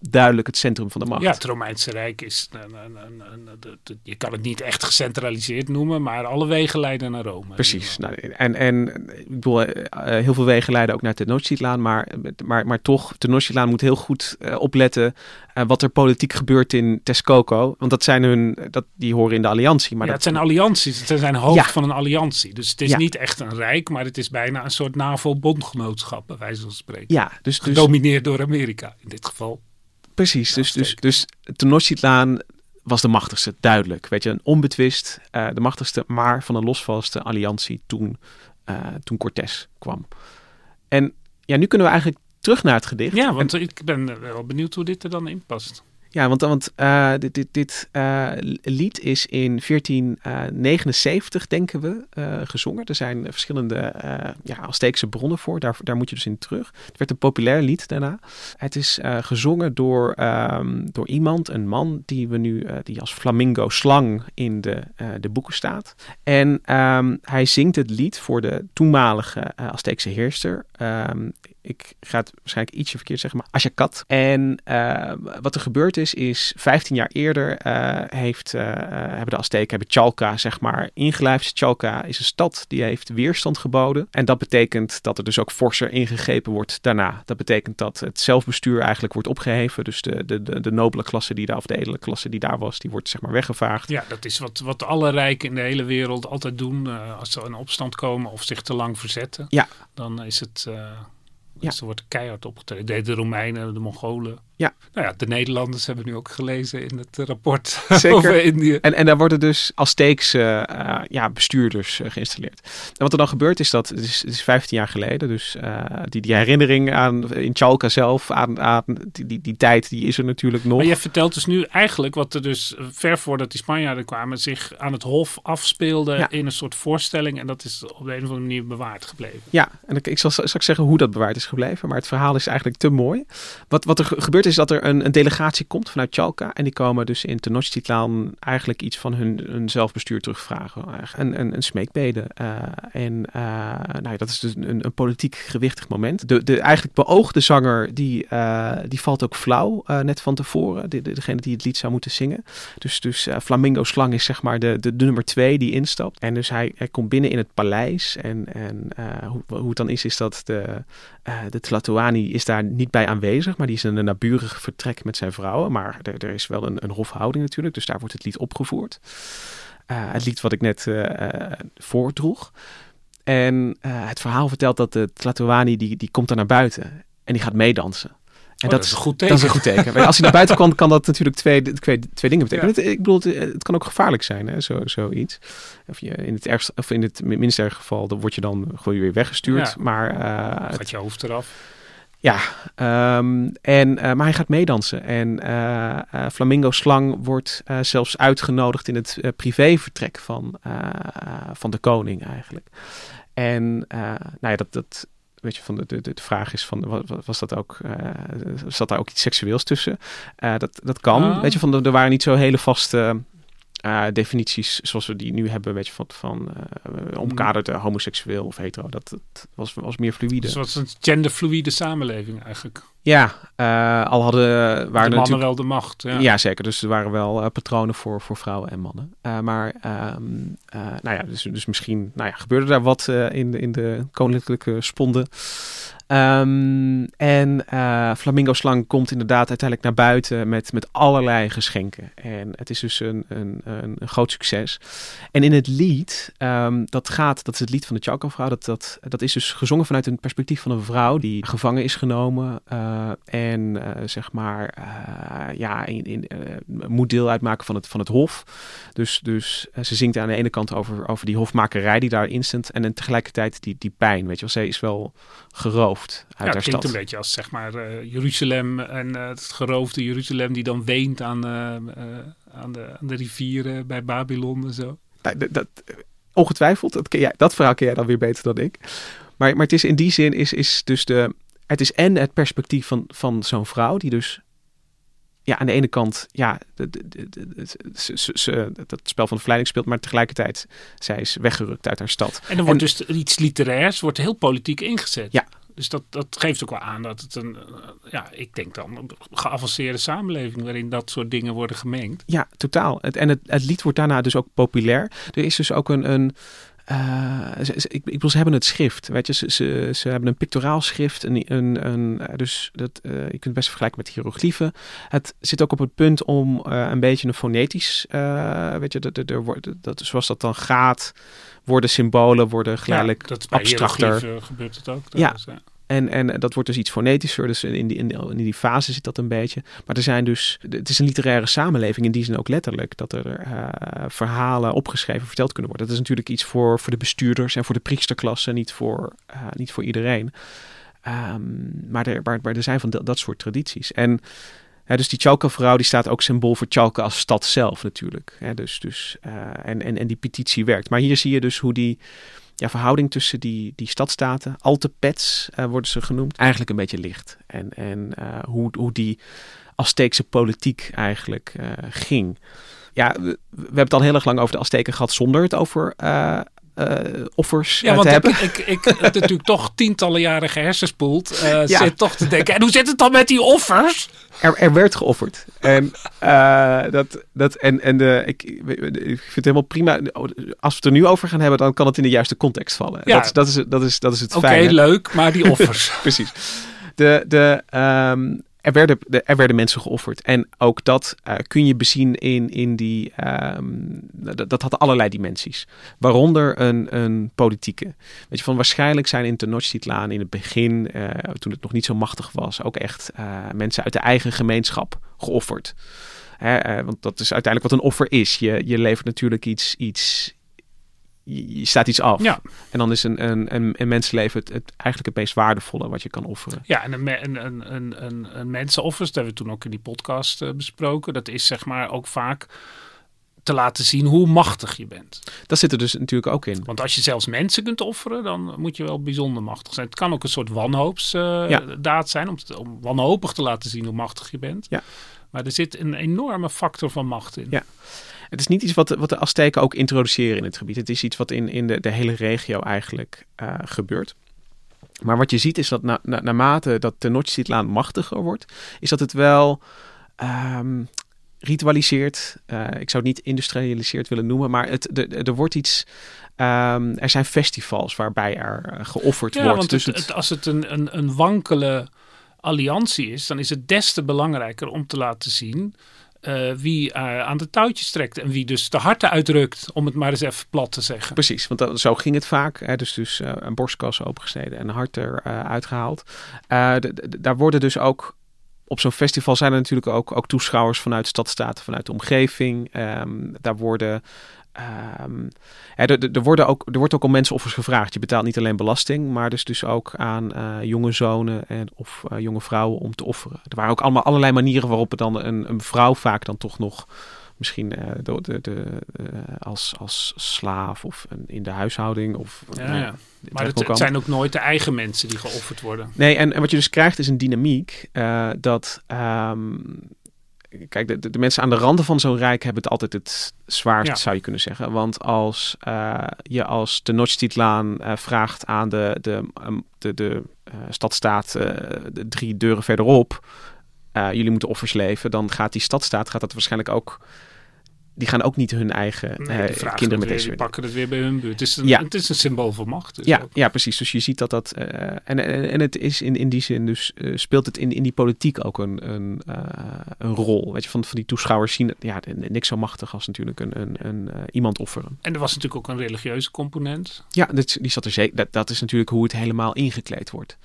duidelijk het centrum van de macht. Ja, het Romeinse Rijk is. Een, een, een, een, je kan het niet echt gecentraliseerd noemen, maar alle wegen leiden naar Rome. Precies. Nou, en, en ik bedoel, heel veel wegen leiden ook naar Tenochtitlan, maar, maar, maar toch, Tenochtitlan moet heel goed uh, opletten uh, wat er politiek gebeurt in Texcoco. Want dat zijn hun, dat, die horen in de alliantie. Maar ja, dat, het zijn allianties. Het zijn hoofd Ja. van een alliantie. Dus het is Ja. niet echt een rijk, maar het is bijna een soort NAVO-bondgenootschap, bij wijze van spreken. ja, dus, dus Gedomineerd door Amerika in dit geval. Precies, dus, dus, dus Tenochtitlan was de machtigste, duidelijk. Weet je, een onbetwist, uh, de machtigste, maar van een losvaste alliantie toen, uh, toen Cortés kwam. En ja, nu kunnen we eigenlijk terug naar het gedicht. Ja, want en, ik ben wel benieuwd hoe dit er dan in past. Ja, want, want uh, dit, dit, dit lied is in 1479, denken we, gezongen. Er zijn verschillende ja, Azteekse bronnen voor, daar, daar moet je dus in terug. Het werd een populair lied daarna. Het is gezongen door, um, door iemand, een man, die we nu die als flamingo slang in de, de boeken staat. En um, hij zingt het lied voor de toenmalige Azteekse heerster. Um, ik ga het waarschijnlijk ietsje verkeerd zeggen, maar Ashakat. En wat er gebeurd is, is 15 jaar eerder heeft, hebben de Azteken hebben Chalca zeg maar ingelijfd. Chalca is een stad die heeft weerstand geboden. En dat betekent dat er dus ook forser ingegrepen wordt daarna. Dat betekent dat het zelfbestuur eigenlijk wordt opgeheven. Dus de, de, de, de nobele klasse die daar, of de edele klasse die daar was, die wordt zeg maar weggevaagd. Ja, dat is wat, wat alle rijken in de hele wereld altijd doen. Als ze in opstand komen of zich te lang verzetten. Ja. Dan is het... Dus er wordt keihard opgetreden. De, de Romeinen, de Mongolen. Ja. Nou ja, de Nederlanders hebben nu ook gelezen in het rapport [laughs] Zeker. over Indië. En, en daar worden dus Azteekse uh, ja, bestuurders uh, geïnstalleerd. En wat er dan gebeurt is dat, het is, het is 15 jaar geleden, dus uh, die, die herinnering aan, in Chalca zelf, aan, aan die, die, die tijd, die is er natuurlijk nog. Maar je vertelt dus nu eigenlijk wat er dus ver voordat die Spanjaarden kwamen, zich aan het hof afspeelde Ja. in een soort voorstelling. En dat is op de een of andere manier bewaard gebleven. Ja, en ik, ik zal straks zeggen hoe dat bewaard is gebleven, maar het verhaal is eigenlijk te mooi. Wat, wat er ge- is dat er een, een delegatie komt vanuit Chalca en die komen dus in Tenochtitlan eigenlijk iets van hun, zelfbestuur terugvragen. Een, een, een en uh, nou ja, dat is dus een, een politiek gewichtig moment. De, de eigenlijk beoogde zanger, die, uh, die valt ook flauw net van tevoren. De, de, degene die het lied zou moeten zingen. Dus, dus Flamingo Slang is zeg maar de, de, nummer twee die instapt. En dus hij, hij komt binnen in het paleis. En, en hoe, hoe het dan is, is dat de, de Tlatoani is daar niet bij aanwezig. Maar die is in een vertrek met zijn vrouwen. Maar er, er is wel een, een hofhouding natuurlijk. Dus daar wordt het lied opgevoerd. Uh, het lied wat ik net uh, uh, voordroeg. En het verhaal vertelt dat de Tlatoani die, die komt daar naar buiten. En die gaat meedansen. En oh, dat, is een goed teken. Dat is een goed teken. Als hij naar buiten [laughs] kwam, kan dat natuurlijk twee, twee, twee dingen betekenen. Ja. Het, ik bedoel, het, het, kan ook gevaarlijk zijn, hè, zo, zoiets. Of je in het ergste, of in het minst erg geval, dan word je dan gewoon weer weggestuurd. Ja. Maar gaat je hoofd eraf. Ja, um, en, uh, maar hij gaat meedansen. En uh, uh, Flamingo Slang wordt zelfs uitgenodigd in het privévertrek van, van de koning eigenlijk. En nou ja, dat, dat, weet je, van de, de, de vraag is van, was, was dat ook, zat daar ook iets seksueels tussen? dat, dat kan, Ah. weet je, van, er waren niet zo hele vaste eh, definities zoals we die nu hebben, weet je, van, van uh, omkaderd homoseksueel of hetero. Dat, dat, was, was meer fluïde. Dus een genderfluïde samenleving eigenlijk. Ja, al hadden waren de mannen wel de macht. Ja. ja. zeker. Dus er waren wel patronen voor, voor vrouwen en mannen. maar ehm, nou ja, dus, dus misschien nou ja, gebeurde daar wat in, de, in de koninklijke sponden. Um, en uh, Flamingo Slang komt inderdaad uiteindelijk naar buiten met, met allerlei geschenken. En het is dus een, een, een, groot succes. En in het lied, um, dat gaat, dat is het lied van de Tjalko-vrouw, dat, dat, dat is dus gezongen vanuit een perspectief van een vrouw die gevangen is genomen. Uh, en uh, zeg maar, ja, in, in, moet deel uitmaken van het, van het hof. Dus, dus ze zingt aan de ene kant over, over die hofmakerij die daarin stond. En, en tegelijkertijd die, die pijn, weet je wel. Zij is wel geroofd uit ja, haar klinkt een beetje als zeg maar uh, Jeruzalem en uh, het geroofde Jeruzalem die dan weent aan, uh, aan, de, aan de rivieren bij Babylon en zo. Dat, dat, ongetwijfeld, dat, jij, dat verhaal ken jij dan weer beter dan ik. Maar, maar het is in die zin is, is dus de... Het is en het perspectief van, van zo'n vrouw die dus ja, aan de ene kant, ja, de, de, de, ze, ze, dat spel van de verleiding speelt, maar tegelijkertijd, zij is weggerukt uit haar stad. En er wordt dus iets literairs, wordt heel politiek ingezet. Ja. Dus dat, dat geeft ook wel aan dat het een, ja, ik denk dan, een geavanceerde samenleving waarin dat soort dingen worden gemengd. Ja, totaal. Het, en het, het lied wordt daarna dus ook populair. Er is dus ook een, een ze, ik, ik bedoel, ze hebben het schrift. Weet je, ze, ze, ze hebben een pictoraal schrift. Een, een, een, dus dat, uh, je kunt het best vergelijken met hieroglyphen. Het zit ook op het punt om een beetje een fonetisch, weet je, dat, dat, dat, zoals dat dan gaat, worden symbolen, worden geleidelijk ja, dat abstracter. gebeurt het ook. Ja. ja. En, en dat wordt dus iets fonetischer. Dus in die, in, in die fase zit dat een beetje. Maar er zijn dus. Het is een literaire samenleving in die zin ook letterlijk. Dat er uh, verhalen opgeschreven, verteld kunnen worden. Dat is natuurlijk iets voor, voor de bestuurders en voor de priesterklasse. Niet voor, uh, niet voor iedereen. Um, maar, er, maar, maar er zijn van dat, dat soort tradities. En. Dus die Chalka-vrouw die staat ook symbool voor Chalka als stad zelf natuurlijk. Dus, dus, uh, en, en, en die petitie werkt. Maar hier zie je dus hoe die, ja, verhouding tussen die, die stadstaten, altepets uh, worden ze genoemd, eigenlijk een beetje licht. En, en uh, hoe, hoe die Azteekse politiek eigenlijk ging. Ja, we, we, hebben het al heel erg lang over de Azteken gehad zonder het over offers ja, want te hebben. Ik, ik, ik natuurlijk [laughs] toch tientallen jaren gehersenspoeld uh, ja. zit toch te denken. En hoe zit het dan met die offers? Er, er werd geofferd. En, uh, dat, dat, en, en de, ik, ik vind het helemaal prima. Als we het er nu over gaan hebben, dan kan het in de juiste context vallen. Ja. Dat, dat, is, dat, is, dat is het Oké, fijne. leuk, maar die [laughs] offers. Precies. De, de, um, er werden, er werden mensen geofferd. En ook dat uh, kun je bezien in, in die. Um, dat, dat, had allerlei dimensies. Waaronder een, een politieke. Weet je, van waarschijnlijk zijn in Tenochtitlan in het begin, uh, toen het nog niet zo machtig was, ook echt uh, mensen uit de eigen gemeenschap geofferd. Hè, want dat is uiteindelijk wat een offer is. Je, je levert natuurlijk iets, iets, je, staat iets af. Ja. En dan is een, een, een, een mensenleven het, het, eigenlijk het meest waardevolle wat je kan offeren. Ja, en een, een, een, een, een mensenoffer, dat hebben we toen ook in die podcast uh, besproken. Dat is zeg maar ook vaak te laten zien hoe machtig je bent. Dat zit er dus natuurlijk ook in. Want als je zelfs mensen kunt offeren, dan moet je wel bijzonder machtig zijn. Het kan ook een soort wanhoopsdaad uh, ja. zijn, om, te, om wanhopig te laten zien hoe machtig je bent. Ja. Maar er zit een enorme factor van macht in. Ja. Het is niet iets wat, wat de Azteken ook introduceren in het gebied. Het is iets wat in, in de, de hele regio eigenlijk uh, gebeurt. Maar wat je ziet is dat na, na, naarmate dat Tenochtitlan machtiger wordt, is dat het wel um, ritualiseert. Uh, ik zou het niet industrialiseerd willen noemen, maar het, de, de, er wordt iets. Um, er zijn festivals waarbij er uh, geofferd ja, wordt. Want dus het, het, als het een, een, een wankele alliantie is, dan is het des te belangrijker om te laten zien uh, wie aan de touwtjes trekt en wie dus de harten uitrukt, om het maar eens even plat te zeggen. Precies, want zo ging het vaak. Hè, dus dus uh, een borstkas opengesneden en een hart eruit uitgehaald. daar worden dus ook op zo'n festival zijn er natuurlijk ook, ook toeschouwers vanuit stadstaten, vanuit de omgeving. Um, daar worden Um, er, er, worden ook, er wordt ook om mensenoffers gevraagd. Je betaalt niet alleen belasting, maar dus, dus ook aan uh, jonge zonen en, of uh, jonge vrouwen om te offeren. Er waren ook allemaal allerlei manieren waarop het dan een, een vrouw vaak dan toch nog misschien uh, de, de, de, als, als slaaf of een, in de huishouding. Of, ja, ja. Maar het, het, zijn ook nooit de eigen mensen die geofferd worden. Nee, en, en wat je dus krijgt is een dynamiek dat... Um, kijk, de, de, mensen aan de randen van zo'n rijk hebben het altijd het zwaarst, Ja. zou je kunnen zeggen. Want als eh, je als de Nochtitlaan eh vraagt aan de, de, ehm, de, de eh, stadstaat de drie deuren verderop, jullie moeten offers leveren, dan gaat die stadstaat gaat dat waarschijnlijk ook. Die gaan ook niet hun eigen Nee, vragen kinderen deze die pakken het weer bij hun buurt. Het is een, Ja. het is een symbool van macht. Dus Ja, ook. ja, precies. Dus je ziet dat dat. eh, en, en, en het is in, in die zin, dus eh, speelt het in, in die politiek ook een, een, een rol. Weet je, van, van die toeschouwers zien ja, niks zo machtig als natuurlijk een, een, een, iemand offeren. En er was natuurlijk ook een religieuze component. Ja, dit, die zat er zeker. Dat, dat is natuurlijk hoe het helemaal ingekleed wordt.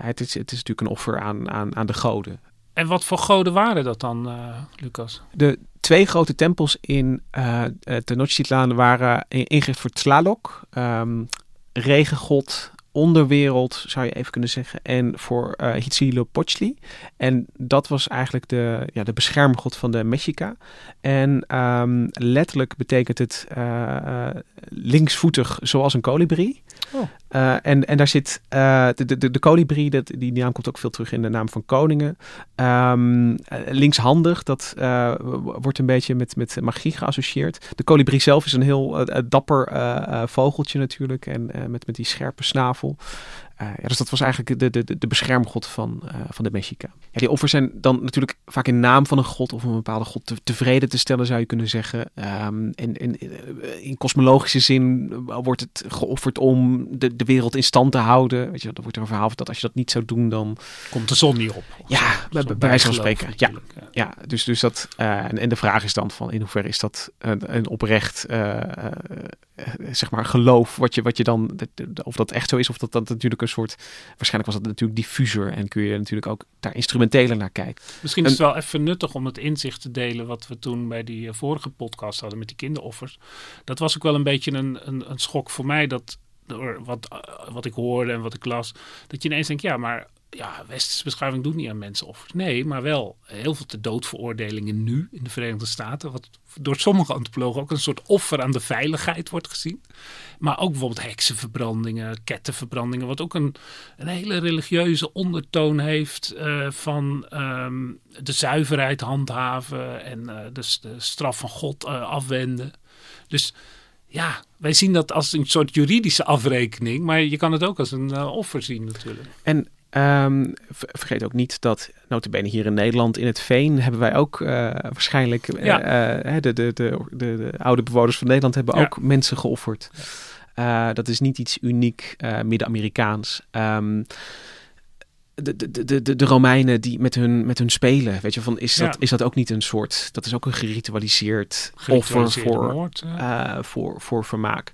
Het, is, het is natuurlijk een offer aan, aan, aan de goden. En wat voor goden waren dat dan, eh, Lucas? De twee grote tempels in eh eh, Tenochtitlan waren in- ingericht voor Tlaloc, ehm, regengod, onderwereld zou je even kunnen zeggen, en voor eh Huitzilopochtli. En dat was eigenlijk de, ja, de beschermgod van de Mexica. En ehm, letterlijk betekent het linksvoetig zoals een kolibrie. Oh. Eh, en, en daar zit eh, de, de, de, kolibrie, dat, die naam komt ook veel terug in de naam van koningen. Eh, linkshandig, dat wordt een beetje met, met magie geassocieerd. De kolibrie zelf is een heel dapper vogeltje natuurlijk. En met, met die scherpe snavel. Eh, ja, dus dat was eigenlijk de, de, de- de beschermgod van, eh, van de Mexica. Ja, die offers zijn dan natuurlijk vaak in naam van een god of een bepaalde god te- tevreden te stellen, zou je kunnen zeggen. Ehm, en, en eh, in kosmologische zin wordt het geofferd om de, de wereld in stand te houden. Weet je, dan wordt er een verhaal dat als je dat niet zou doen, dan Komt de zon niet op? Ja, bij- wijze van spreken, ja. ja. Ja, dus, dus dat. en, en de vraag is dan van in hoeverre is dat een, een oprecht, zeg maar, geloof wat je, wat je dan, of dat echt zo is, of dat dat natuurlijk een soort, waarschijnlijk was dat natuurlijk diffuser en kun je natuurlijk ook daar instrumenteler naar kijken. Misschien is het wel even nuttig om het inzicht te delen wat we toen bij die eh, vorige podcast hadden met die kinderoffers. Dat was ook wel een beetje een, een, een schok voor mij dat door wat, eh, wat ik hoorde en wat ik las, dat je ineens denkt, ja, maar ja, westerse beschaving doet niet aan mensenoffers. Nee, maar wel heel veel te doodveroordelingen nu in de Verenigde Staten, wat door sommige antropologen ook een soort offer aan de veiligheid wordt gezien. Maar ook bijvoorbeeld heksenverbrandingen, kettenverbrandingen, wat ook een, een hele religieuze ondertoon heeft eh, van ehm, de zuiverheid handhaven en eh, de, straf van God eh, afwenden. Dus ja, wij zien dat als een soort juridische afrekening, maar je kan het ook als een offer zien natuurlijk. En ehm, ver- vergeet ook niet dat, notabene hier in Nederland, in het Veen, hebben wij ook eh, waarschijnlijk, eh, Ja. eh, de, de, de, de, de oude bewoners van Nederland hebben Ja. ook mensen geofferd. Dat is niet iets uniek Midden-Amerikaans. Ehm, de, de, de, de, Romeinen die met hun, met hun spelen, weet je, van is, dat, is dat ook niet een soort, dat is ook een geritualiseerd offer voor, moord. voor, voor vermaak.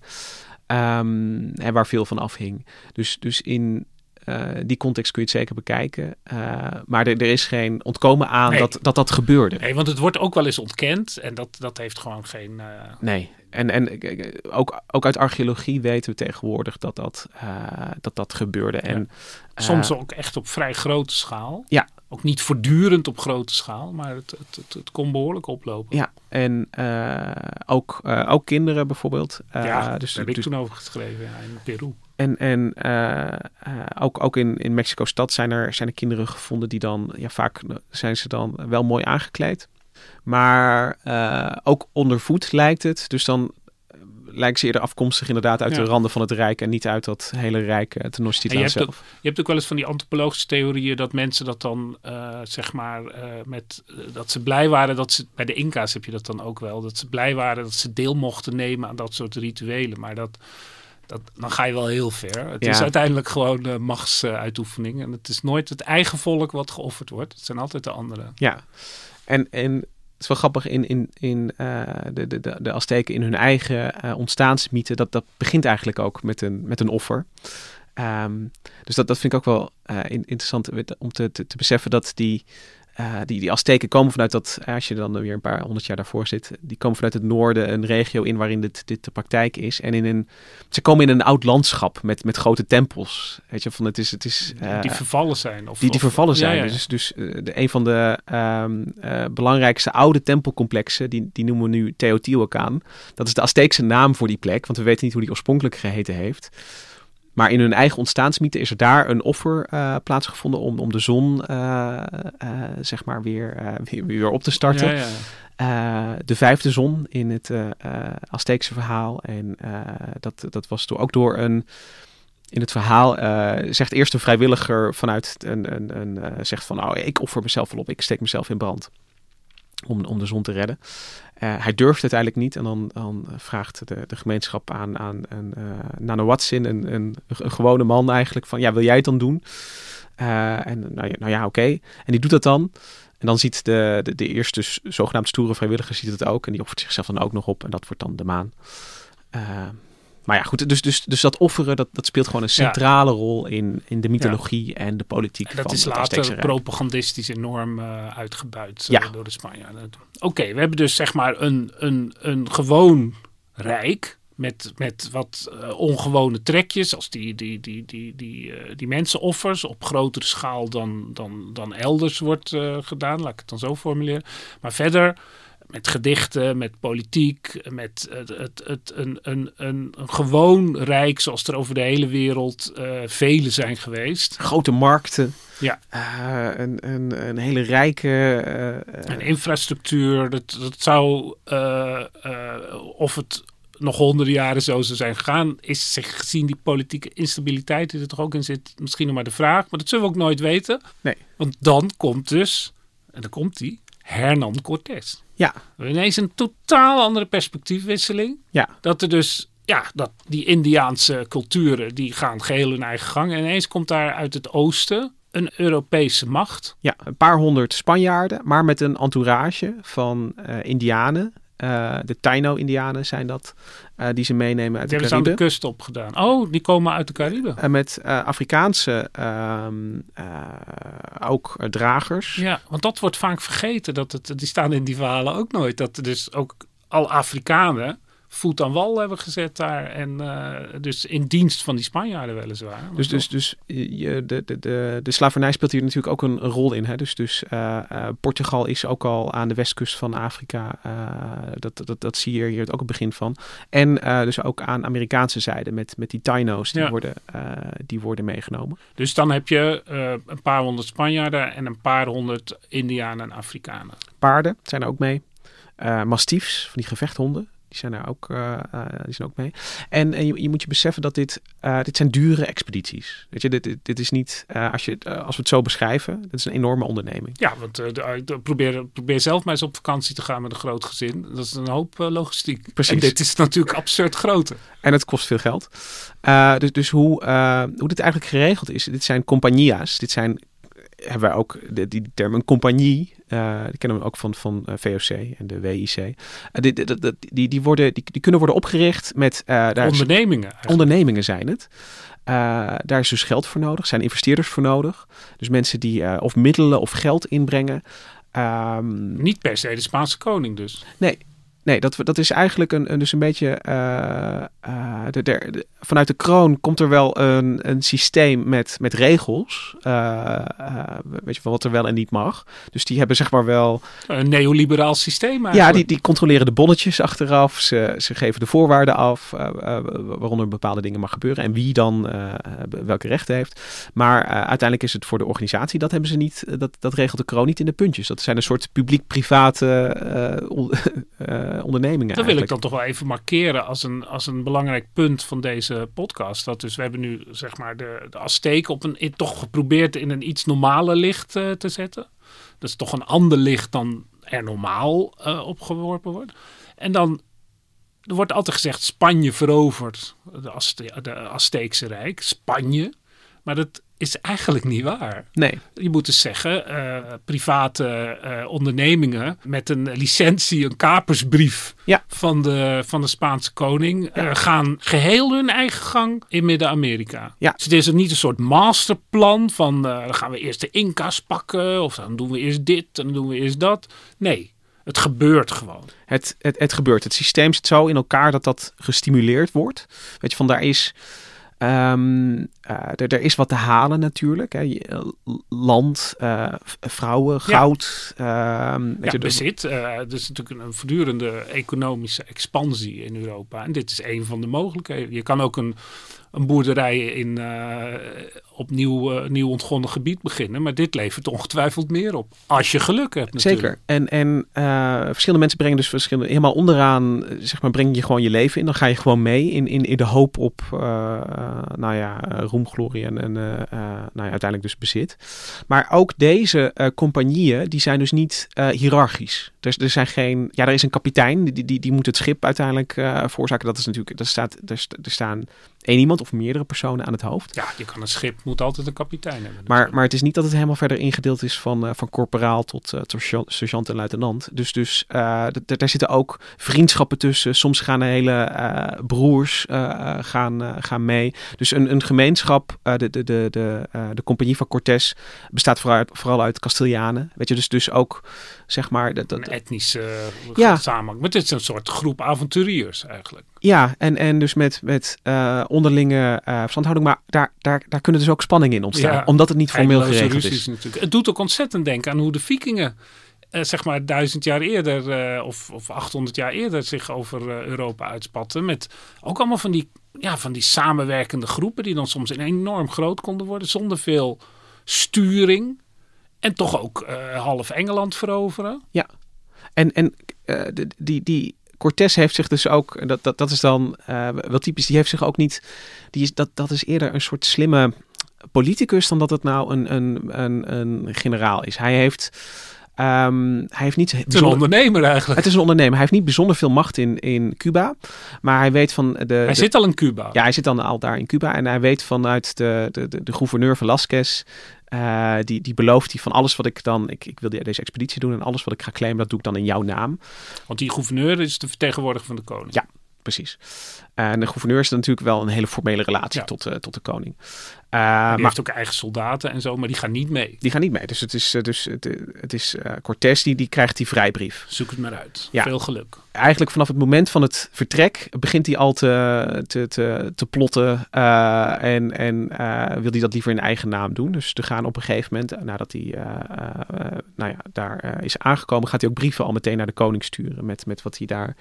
Ehm, en waar veel van afhing. Dus, dus in eh, die context kun je het zeker bekijken. Eh, maar er, er is geen ontkomen aan Nee. dat, dat dat gebeurde. Nee, want het wordt ook wel eens ontkend en dat, dat heeft gewoon geen... eh, Nee. En, en ook, ook uit archeologie weten we tegenwoordig dat dat, dat, dat gebeurde. En, Soms ook echt op vrij grote schaal. Ja. Ook niet voortdurend op grote schaal, maar het, het, het, het kon behoorlijk oplopen. Ja, en ook, ook kinderen bijvoorbeeld. Ja, dus, daar heb ik dus- toen over geschreven ja, in Peru. En, en eh, eh, ook, ook in, in Mexico-stad zijn er, zijn er kinderen gevonden die dan, ja, vaak zijn ze dan wel mooi aangekleed. Maar eh, ook onder voet lijkt het. Dus dan lijken ze eerder afkomstig inderdaad uit Ja. de randen van het Rijk en niet uit dat hele Rijk En je Tenochtitlan hebt, zelf. ook, je hebt ook wel eens van die antropologische theorieën dat mensen dat dan, zeg maar, met, dat ze blij waren dat ze, bij de Inca's heb je dat dan ook wel, dat ze blij waren dat ze deel mochten nemen aan dat soort rituelen. Maar dat, dat, dan ga je wel heel ver. Het Ja. is uiteindelijk gewoon uh, machtsuitoefening. en het is nooit het eigen volk wat geofferd wordt. Het zijn altijd de anderen. Ja, en, en het is wel grappig in, in, in uh, de, de, de, de Azteken in hun eigen uh, ontstaansmythe. Dat, dat begint eigenlijk ook met een, met een offer. Um, dus dat, dat vind ik ook wel interessant om te, te, te beseffen dat die, uh, die, die Azteken komen vanuit dat, als je dan weer een paar honderd jaar daarvoor zit, die komen vanuit het noorden, een regio in waarin dit, dit de praktijk is. En in een, ze komen in een oud landschap met, met grote tempels. Weet je, van het is. Het is uh, die vervallen zijn. Of, die, die of, vervallen zijn. Ja, ja. Dus, dus uh, de, een van de um, uh, belangrijkste oude tempelcomplexen, die, die noemen we nu Teotihuacan. Dat is de Azteekse naam voor die plek, want we weten niet hoe die oorspronkelijk geheten heeft. Maar in hun eigen ontstaansmythe is er daar een offer uh, plaatsgevonden om, om de zon uh, zeg maar weer, [laughs] weer, weer, op te starten. Ja, ja. de vijfde zon in het Azteekse verhaal. En dat, dat was door, ook door een in het verhaal zegt eerst een vrijwilliger vanuit een, een, een zegt van nou ik offer mezelf wel op, ik steek mezelf in brand om, om de zon te redden. Uh, hij durft het eigenlijk niet en dan, dan vraagt de, de gemeenschap aan, aan een uh, Nano Watson, een, een, een, gewone man eigenlijk, van ja, wil jij het dan doen? En nou, nou ja, oké. En die doet dat dan. En dan ziet de, de, de eerste zogenaamd stoere vrijwilliger ziet het ook en die offert zichzelf dan ook nog op en dat wordt dan de maan. Maar ja, goed, dus, dus, dus dat offeren, dat, dat speelt gewoon een centrale rol in, in de mythologie en de politiek. En dat van is later propagandistisch enorm uh, uitgebuit uh, door de Spanjaarden. Oké, we hebben dus zeg maar een, een, een gewoon rijk met, met wat uh, ongewone trekjes, als die, die, die, die, die, die mensenoffers op grotere schaal dan, dan, dan elders wordt gedaan, laat ik het dan zo formuleren. Maar verder met gedichten, met politiek, met het, het, het, een, een, een, een gewoon rijk zoals er over de hele wereld uh, vele zijn geweest. Grote markten. Ja. Uh, een, een, een hele rijke... Uh, een infrastructuur. Dat, dat zou, of het nog honderden jaren zo zou zijn gegaan, is zich gezien die politieke instabiliteit die er toch ook in zit, misschien nog maar de vraag. Maar dat zullen we ook nooit weten. Nee. Want dan komt dus, en dan komt die, Hernan Cortés. Ja. Ineens een totaal andere perspectiefwisseling. Ja. Dat er dus, ja, dat die Indiaanse culturen, die gaan geheel hun eigen gang. En ineens komt daar uit het oosten een Europese macht. Ja, een paar honderd Spanjaarden, maar met een entourage van uh, Indianen uh, de Taino-Indianen zijn dat, uh, die ze meenemen uit die de Cariben. Die hebben ze aan de kust opgedaan. Oh, die komen uit de Cariben. En met uh, Afrikaanse um, ook dragers. Ja, want dat wordt vaak vergeten. Dat het, die staan in die verhalen ook nooit. Dat er dus ook al Afrikanen voet aan wal hebben gezet daar. En uh, dus in dienst van die Spanjaarden weliswaar. Dus, dus, dus je, de, de, de, de slavernij speelt hier natuurlijk ook een, een rol in. Hè? Dus, dus uh, uh, Portugal is ook al aan de westkust van Afrika. dat, dat, dat zie je hier ook het begin van. En dus ook aan Amerikaanse zijde met, met die Taino's die, ja. worden, die worden meegenomen. Dus dan heb je een paar honderd Spanjaarden en een paar honderd Indianen en Afrikanen. Paarden zijn er ook mee. mastiefs, van die gevechthonden. Die zijn er ook, uh, uh, die zijn ook mee. En, en je, je, moet je beseffen dat dit, uh, dit zijn dure expedities. Weet je, dit, dit, dit is niet, als, je, als we het zo beschrijven, dit is een enorme onderneming. Ja, want probeer, probeer zelf maar eens op vakantie te gaan met een groot gezin. Dat is een hoop logistiek. Precies. En dit is natuurlijk absurd grote. En het kost veel geld. dus dus hoe, hoe dit eigenlijk geregeld is, dit zijn compagnia's, dit zijn hebben wij ook de, die term een compagnie. Uh, die kennen we ook van, van uh, VOC en de WIC. Uh, die, die, die, die, worden, die, die kunnen worden opgericht met... daar ondernemingen. Ondernemingen zijn het. daar is dus geld voor nodig, zijn investeerders voor nodig. Dus mensen die of middelen of geld inbrengen. Um, Niet per se de Spaanse koning dus. Nee, Nee, dat, dat is eigenlijk een, een dus een beetje. Uh, uh, de, de, vanuit de kroon komt er wel een, een systeem met, met regels. Uh, weet je van wat er wel en niet mag. Dus die hebben zeg maar wel. Een neoliberaal systeem. Eigenlijk. Ja, die, die controleren de bonnetjes achteraf. Ze, ze geven de voorwaarden af. waaronder bepaalde dingen mag gebeuren. En wie dan welke rechten heeft. Maar uiteindelijk is het voor de organisatie. Dat hebben ze niet. Dat, dat regelt de kroon niet in de puntjes. Dat zijn een soort publiek-private [laughs] ondernemingen. Dat wil ik dan toch wel even markeren als een, als een belangrijk punt van deze podcast. Dat dus we hebben nu zeg maar de, de Azteken op een toch geprobeerd in een iets normaler licht uh, te zetten. Dat is toch een ander licht dan er normaal uh, opgeworpen wordt. En dan er wordt altijd gezegd Spanje veroverd de, Azte de Azteekse Rijk. Spanje. Maar dat is eigenlijk niet waar. Nee. Je moet dus zeggen, uh, private uh, ondernemingen met een licentie, een kapersbrief ja. van, de, van de Spaanse koning, ja. uh, gaan geheel hun eigen gang in Midden-Amerika. Ja. Dus het is niet een soort masterplan van dan gaan we eerst de Inca's pakken of dan doen we eerst dit en dan doen we eerst dat. Nee. Het gebeurt gewoon. Het, het, het gebeurt. Het systeem zit zo in elkaar dat dat gestimuleerd wordt. Weet je, van daar is Um, uh, er, is wat te halen natuurlijk. Hè. Land, uh, vrouwen, goud. Ja, um, ja bezit. Er is natuurlijk een voortdurende economische expansie in Europa. En dit is een van de mogelijkheden. Je kan ook een, een boerderij in opnieuw uh, nieuw ontgonnen gebied beginnen. Maar dit levert ongetwijfeld meer op. Als je geluk hebt natuurlijk. Zeker. En, en uh, verschillende mensen brengen dus verschillende... Helemaal onderaan, zeg maar, breng je gewoon je leven in. Dan ga je gewoon mee in, in, in de hoop op, nou ja, roem, glorie en, en nou ja, uiteindelijk dus bezit. Maar ook deze compagnieën, die zijn dus niet hiërarchisch. Dus er zijn geen... Ja, er is een kapitein, die, die, die moet het schip uiteindelijk veroorzaken. Dat is natuurlijk... Dat staat, er, er staan één iemand of meerdere personen aan het hoofd. Ja, je kan een schip, moet altijd een kapitein hebben. Maar, maar het is niet dat het helemaal verder ingedeeld is van, uh, van corporaal tot, uh, tot sergeant en luitenant. Dus, dus uh, daar zitten ook vriendschappen tussen. Soms gaan hele broers gaan, gaan mee. Dus een, een gemeenschap, de, de, de, de, de compagnie van Cortés bestaat vooral uit, vooral uit Castilianen. Weet je, dus, dus ook zeg maar... Dat, dat, een etnische ja. samenhang. Maar het is een soort groep avonturiers eigenlijk. Ja, en, en dus met, met uh, onderlinge uh, verstandhouding. Maar daar, daar, daar kunnen dus ook spanningen in ontstaan. Ja, omdat het niet formeel geregeld is. Natuurlijk. Het doet ook ontzettend denken aan hoe de vikingen... Uh, zeg maar duizend jaar eerder of, of 800 jaar eerder zich over Europa uitspatten. Met ook allemaal van die, ja, van die samenwerkende groepen die dan soms enorm groot konden worden. Zonder veel sturing. En toch ook half Engeland veroveren. Ja, en, en die, die, Cortés heeft zich dus ook, dat, dat, dat is dan uh, wel typisch, die heeft zich ook niet, die is, dat, dat is eerder een soort slimme politicus dan dat het nou een, een, een, een generaal is. Hij heeft, um, hij heeft niet. Het is een ondernemer eigenlijk. Het is een ondernemer. Hij heeft niet bijzonder veel macht in, in Cuba, maar hij weet van de. Hij zit al in Cuba. Ja, hij zit dan al daar in Cuba en hij weet vanuit de, de, de, de gouverneur Velasquez uh, die, die belooft hij van alles wat ik dan, ik, ik wil deze expeditie doen en alles wat ik ga claimen, dat doe ik dan in jouw naam. Want die gouverneur is de vertegenwoordiger van de koning. Ja, precies. En de gouverneur is natuurlijk wel een hele formele relatie tot, uh, tot de koning. Uh, maar heeft ook eigen soldaten en zo, maar die gaan niet mee. Die gaan niet mee. Dus het is, dus het, het is uh, Cortés die, die krijgt die vrijbrief. Zoek het maar uit. Ja. Veel geluk. Eigenlijk vanaf het moment van het vertrek begint hij al te, te, te, te plotten. en en wil hij dat liever in eigen naam doen. Dus te gaan op een gegeven moment, nadat hij nou ja, daar is aangekomen, gaat hij ook brieven al meteen naar de koning sturen. Met, met wat hij daar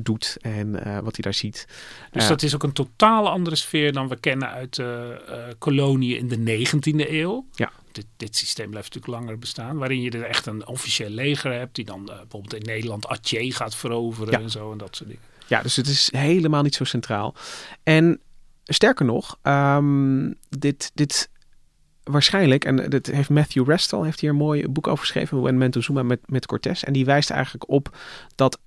doet en wat hij daar ziet. Dus dat is ook een totaal andere sfeer dan we kennen uit de uh, koloniën in de 19e eeuw. Ja. Dit, dit, systeem blijft natuurlijk langer bestaan. Waarin je er echt een officieel leger hebt. Die dan uh, bijvoorbeeld in Nederland Atje gaat veroveren en zo en dat soort dingen. Ja, dus het is helemaal niet zo centraal. En sterker nog, um, dit, dit waarschijnlijk, en dat heeft Matthew Restall heeft hier een mooi boek over geschreven, When Mentezuma met, met Cortés. En die wijst eigenlijk op dat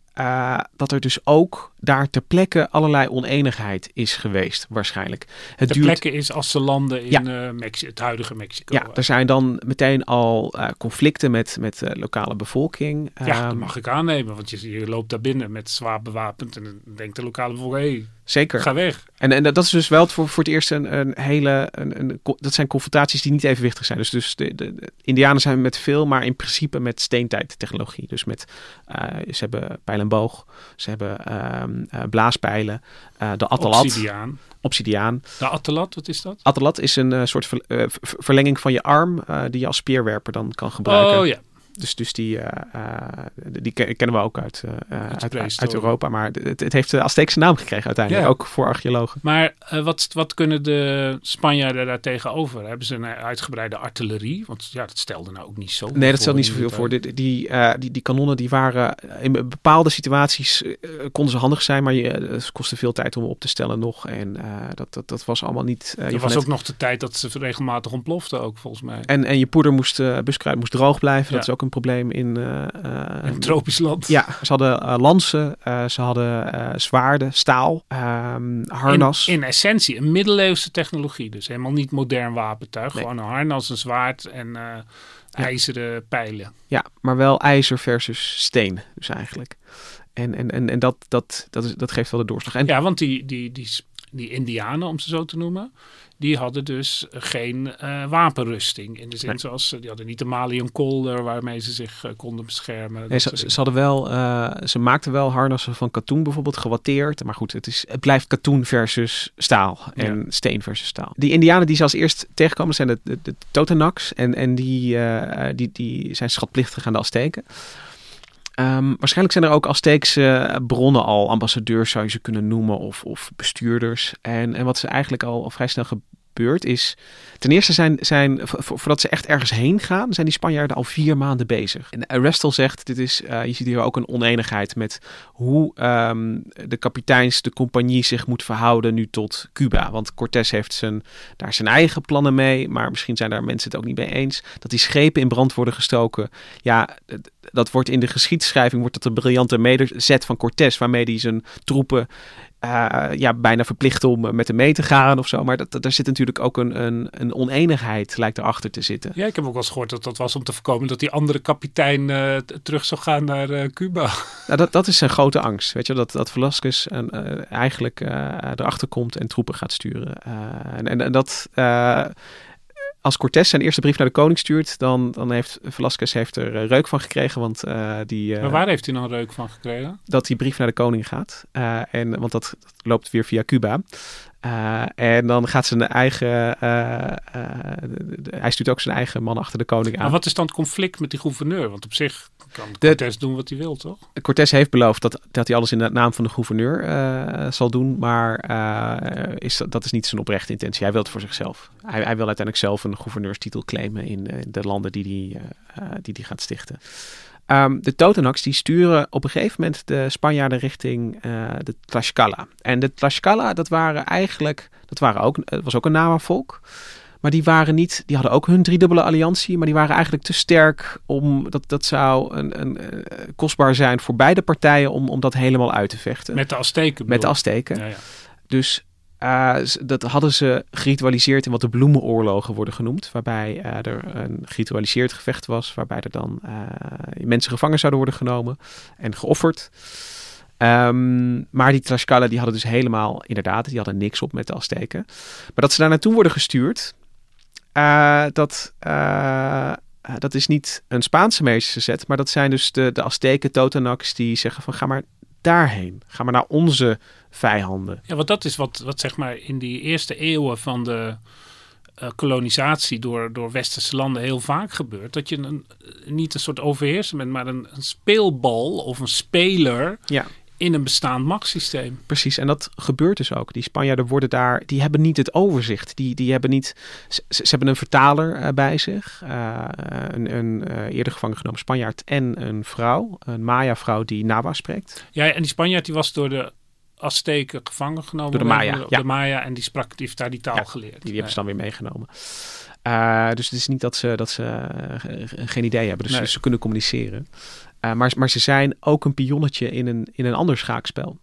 dat er dus ook daar ter plekke allerlei oneenigheid is geweest, waarschijnlijk. Het ter plekke is als ze landen in ja. uh, het huidige Mexico. Ja, er zijn dan meteen al uh, conflicten met, met de lokale bevolking. Ja, dat mag ik aannemen, want je, je loopt daar binnen met zwaar bewapend en dan denkt de lokale bevolking, hey, Zeker. Ga weg. En, en dat is dus wel voor, voor het eerst een, een hele. Een, een, dat zijn confrontaties die niet evenwichtig zijn. Dus, dus de, de, de Indianen zijn met veel, maar in principe met steentijdtechnologie. Dus met. Uh, ze hebben pijl en boog. Ze hebben uh, uh, blaaspijlen. de Atalat. Obsidiaan. Obsidiaan. De Atalat, wat is dat? Atalat is een soort ver, verlenging van je arm. die je als speerwerper dan kan gebruiken. Oh ja. Dus, dus die, uh, die kennen we ook uit, uh, uit, uit, Europa. Maar het, het heeft de Azteekse naam gekregen uiteindelijk. Ja. Ook voor archeologen. Maar wat, wat kunnen de Spanjaarden daar tegenover? Hebben ze een uitgebreide artillerie? Want ja, dat stelde nou ook niet zo Nee, dat stelde niet zoveel voor. Die, die, die, die kanonnen die waren in bepaalde situaties konden ze handig zijn. Maar je, kostte veel tijd om op te stellen nog. En dat, dat, dat was allemaal niet... er was ook nog de tijd dat ze regelmatig ontploften ook volgens mij. En, en je poeder moest, buskruid moest droog blijven. Ja. Dat is ook een probleem in... Uh, in tropisch land. Ja, ze hadden uh, lansen, ze hadden zwaarden, staal, ehm, harnas. In, in, essentie een middeleeuwse technologie. Dus helemaal niet modern wapentuig. Nee. Gewoon een harnas, een zwaard en ijzeren pijlen. Ja, maar wel ijzer versus steen dus eigenlijk. En, en, en, en dat, dat, dat, is, dat geeft wel de doorslag. En, ja, want die, die, die, die indianen, om ze zo te noemen die hadden dus geen uh, wapenrusting. In de zin nee. zoals, die hadden niet de malion kolder waarmee ze zich uh, konden beschermen. Nee, ze, ze, hadden wel, uh, ze maakten wel harnassen van katoen bijvoorbeeld, gewatteerd. Maar goed, het, is, het blijft katoen versus staal en ja. steen versus staal. Die indianen die ze als eerst tegenkomen zijn de, de, de Totenaks. En, en die, die, die zijn schatplichtig aan de Azteken. Ehm, waarschijnlijk zijn er ook Azteekse bronnen al, ambassadeurs zou je ze kunnen noemen, of, of bestuurders. En, en wat ze eigenlijk al, al vrij snel is, ten eerste zijn, zijn voordat ze echt ergens heen gaan, zijn die Spanjaarden al vier maanden bezig. En Arestel zegt, dit is, uh, je ziet hier ook een oneenigheid met hoe um, de kapiteins, de compagnie zich moet verhouden nu tot Cuba. Want Cortés heeft zijn, daar zijn eigen plannen mee, maar misschien zijn daar mensen het ook niet mee eens. Dat die schepen in brand worden gestoken. Ja, dat wordt in de geschiedschrijving wordt dat een briljante medezet van Cortés, waarmee hij zijn troepen uh, ja, bijna verplicht om met hem mee te gaan of zo. Maar dat, daar zit natuurlijk ook een, een, een oneenigheid lijkt erachter te zitten. Ja, ik heb ook wel eens gehoord dat dat was om te voorkomen dat die andere kapitein uh, terug zou gaan naar uh, Cuba. [laughs] Nou, dat, dat is zijn grote angst. Weet je, dat, dat Velasquez eigenlijk erachter komt en troepen gaat sturen. en, en, en, dat als Cortés zijn eerste brief naar de koning stuurt, dan, dan heeft Velasquez heeft er uh, reuk van gekregen. Want, uh, die, uh, maar waar heeft hij dan reuk van gekregen? Dat die brief naar de koning gaat. en, want dat, dat, loopt weer via Cuba. en dan gaat zijn eigen. hij stuurt ook zijn eigen man achter de koning aan. Maar wat is dan het conflict met die gouverneur? Want op zich kan Cortés doen wat hij wil, toch? Cortés heeft beloofd dat, dat hij alles in de naam van de gouverneur uh, zal doen. Maar uh, is, dat is niet zijn oprechte intentie. Hij wil het voor zichzelf. Hij, hij wil uiteindelijk zelf een gouverneurstitel claimen in, in de landen die hij die, die, die gaat stichten. Um, de Totonacs die sturen op een gegeven moment de Spanjaarden richting de Tlaxcala. En de Tlaxcala, dat waren eigenlijk, dat waren ook, het was ook een Nama-volk. Maar die waren niet, die hadden ook hun driedubbele alliantie, maar die waren eigenlijk te sterk om dat, dat zou een, een, uh, kostbaar zijn voor beide partijen om, om dat helemaal uit te vechten. Met de Azteken. Met de Azteken. Ja, ja. Dus uh, dat hadden ze geritualiseerd in wat de bloemenoorlogen worden genoemd. Waarbij uh, er een geritualiseerd gevecht was. Waarbij er dan uh, mensen gevangen zouden worden genomen en geofferd. Um, maar die Tlaxcala die hadden dus helemaal, inderdaad, die hadden niks op met de Azteken. Maar dat ze daar naartoe worden gestuurd, uh, dat, uh, dat is niet een Spaanse meester zet, maar dat zijn dus de, de Azteken, Totonacs, die zeggen van ga maar daarheen. Ga maar naar onze vijanden. Ja, want dat is wat, wat zeg maar in die eerste eeuwen van de uh, kolonisatie door, door westerse landen heel vaak gebeurt. Dat je een, niet een soort overheerser bent, maar een, een speelbal of een speler ja in een bestaand machtssysteem. Precies, en dat gebeurt dus ook. Die Spanjaarden worden daar, die hebben niet het overzicht. Die, die hebben niet, ze, ze hebben een vertaler uh, bij zich, uh, een, een uh, eerder gevangen genomen Spanjaard en een vrouw, een Maya-vrouw die Nawa spreekt. Ja, en die Spanjaard die was door de Azteken gevangen genomen. Door de Maya, de, ja. de Maya en die sprak, die heeft daar die taal ja, geleerd. Die, die hebben ze dan weer meegenomen. Uh, dus het is niet dat ze, dat ze uh, geen idee hebben. Dus nee. ze kunnen communiceren. Uh, maar, maar ze zijn ook een pionnetje in een, in een ander schaakspel.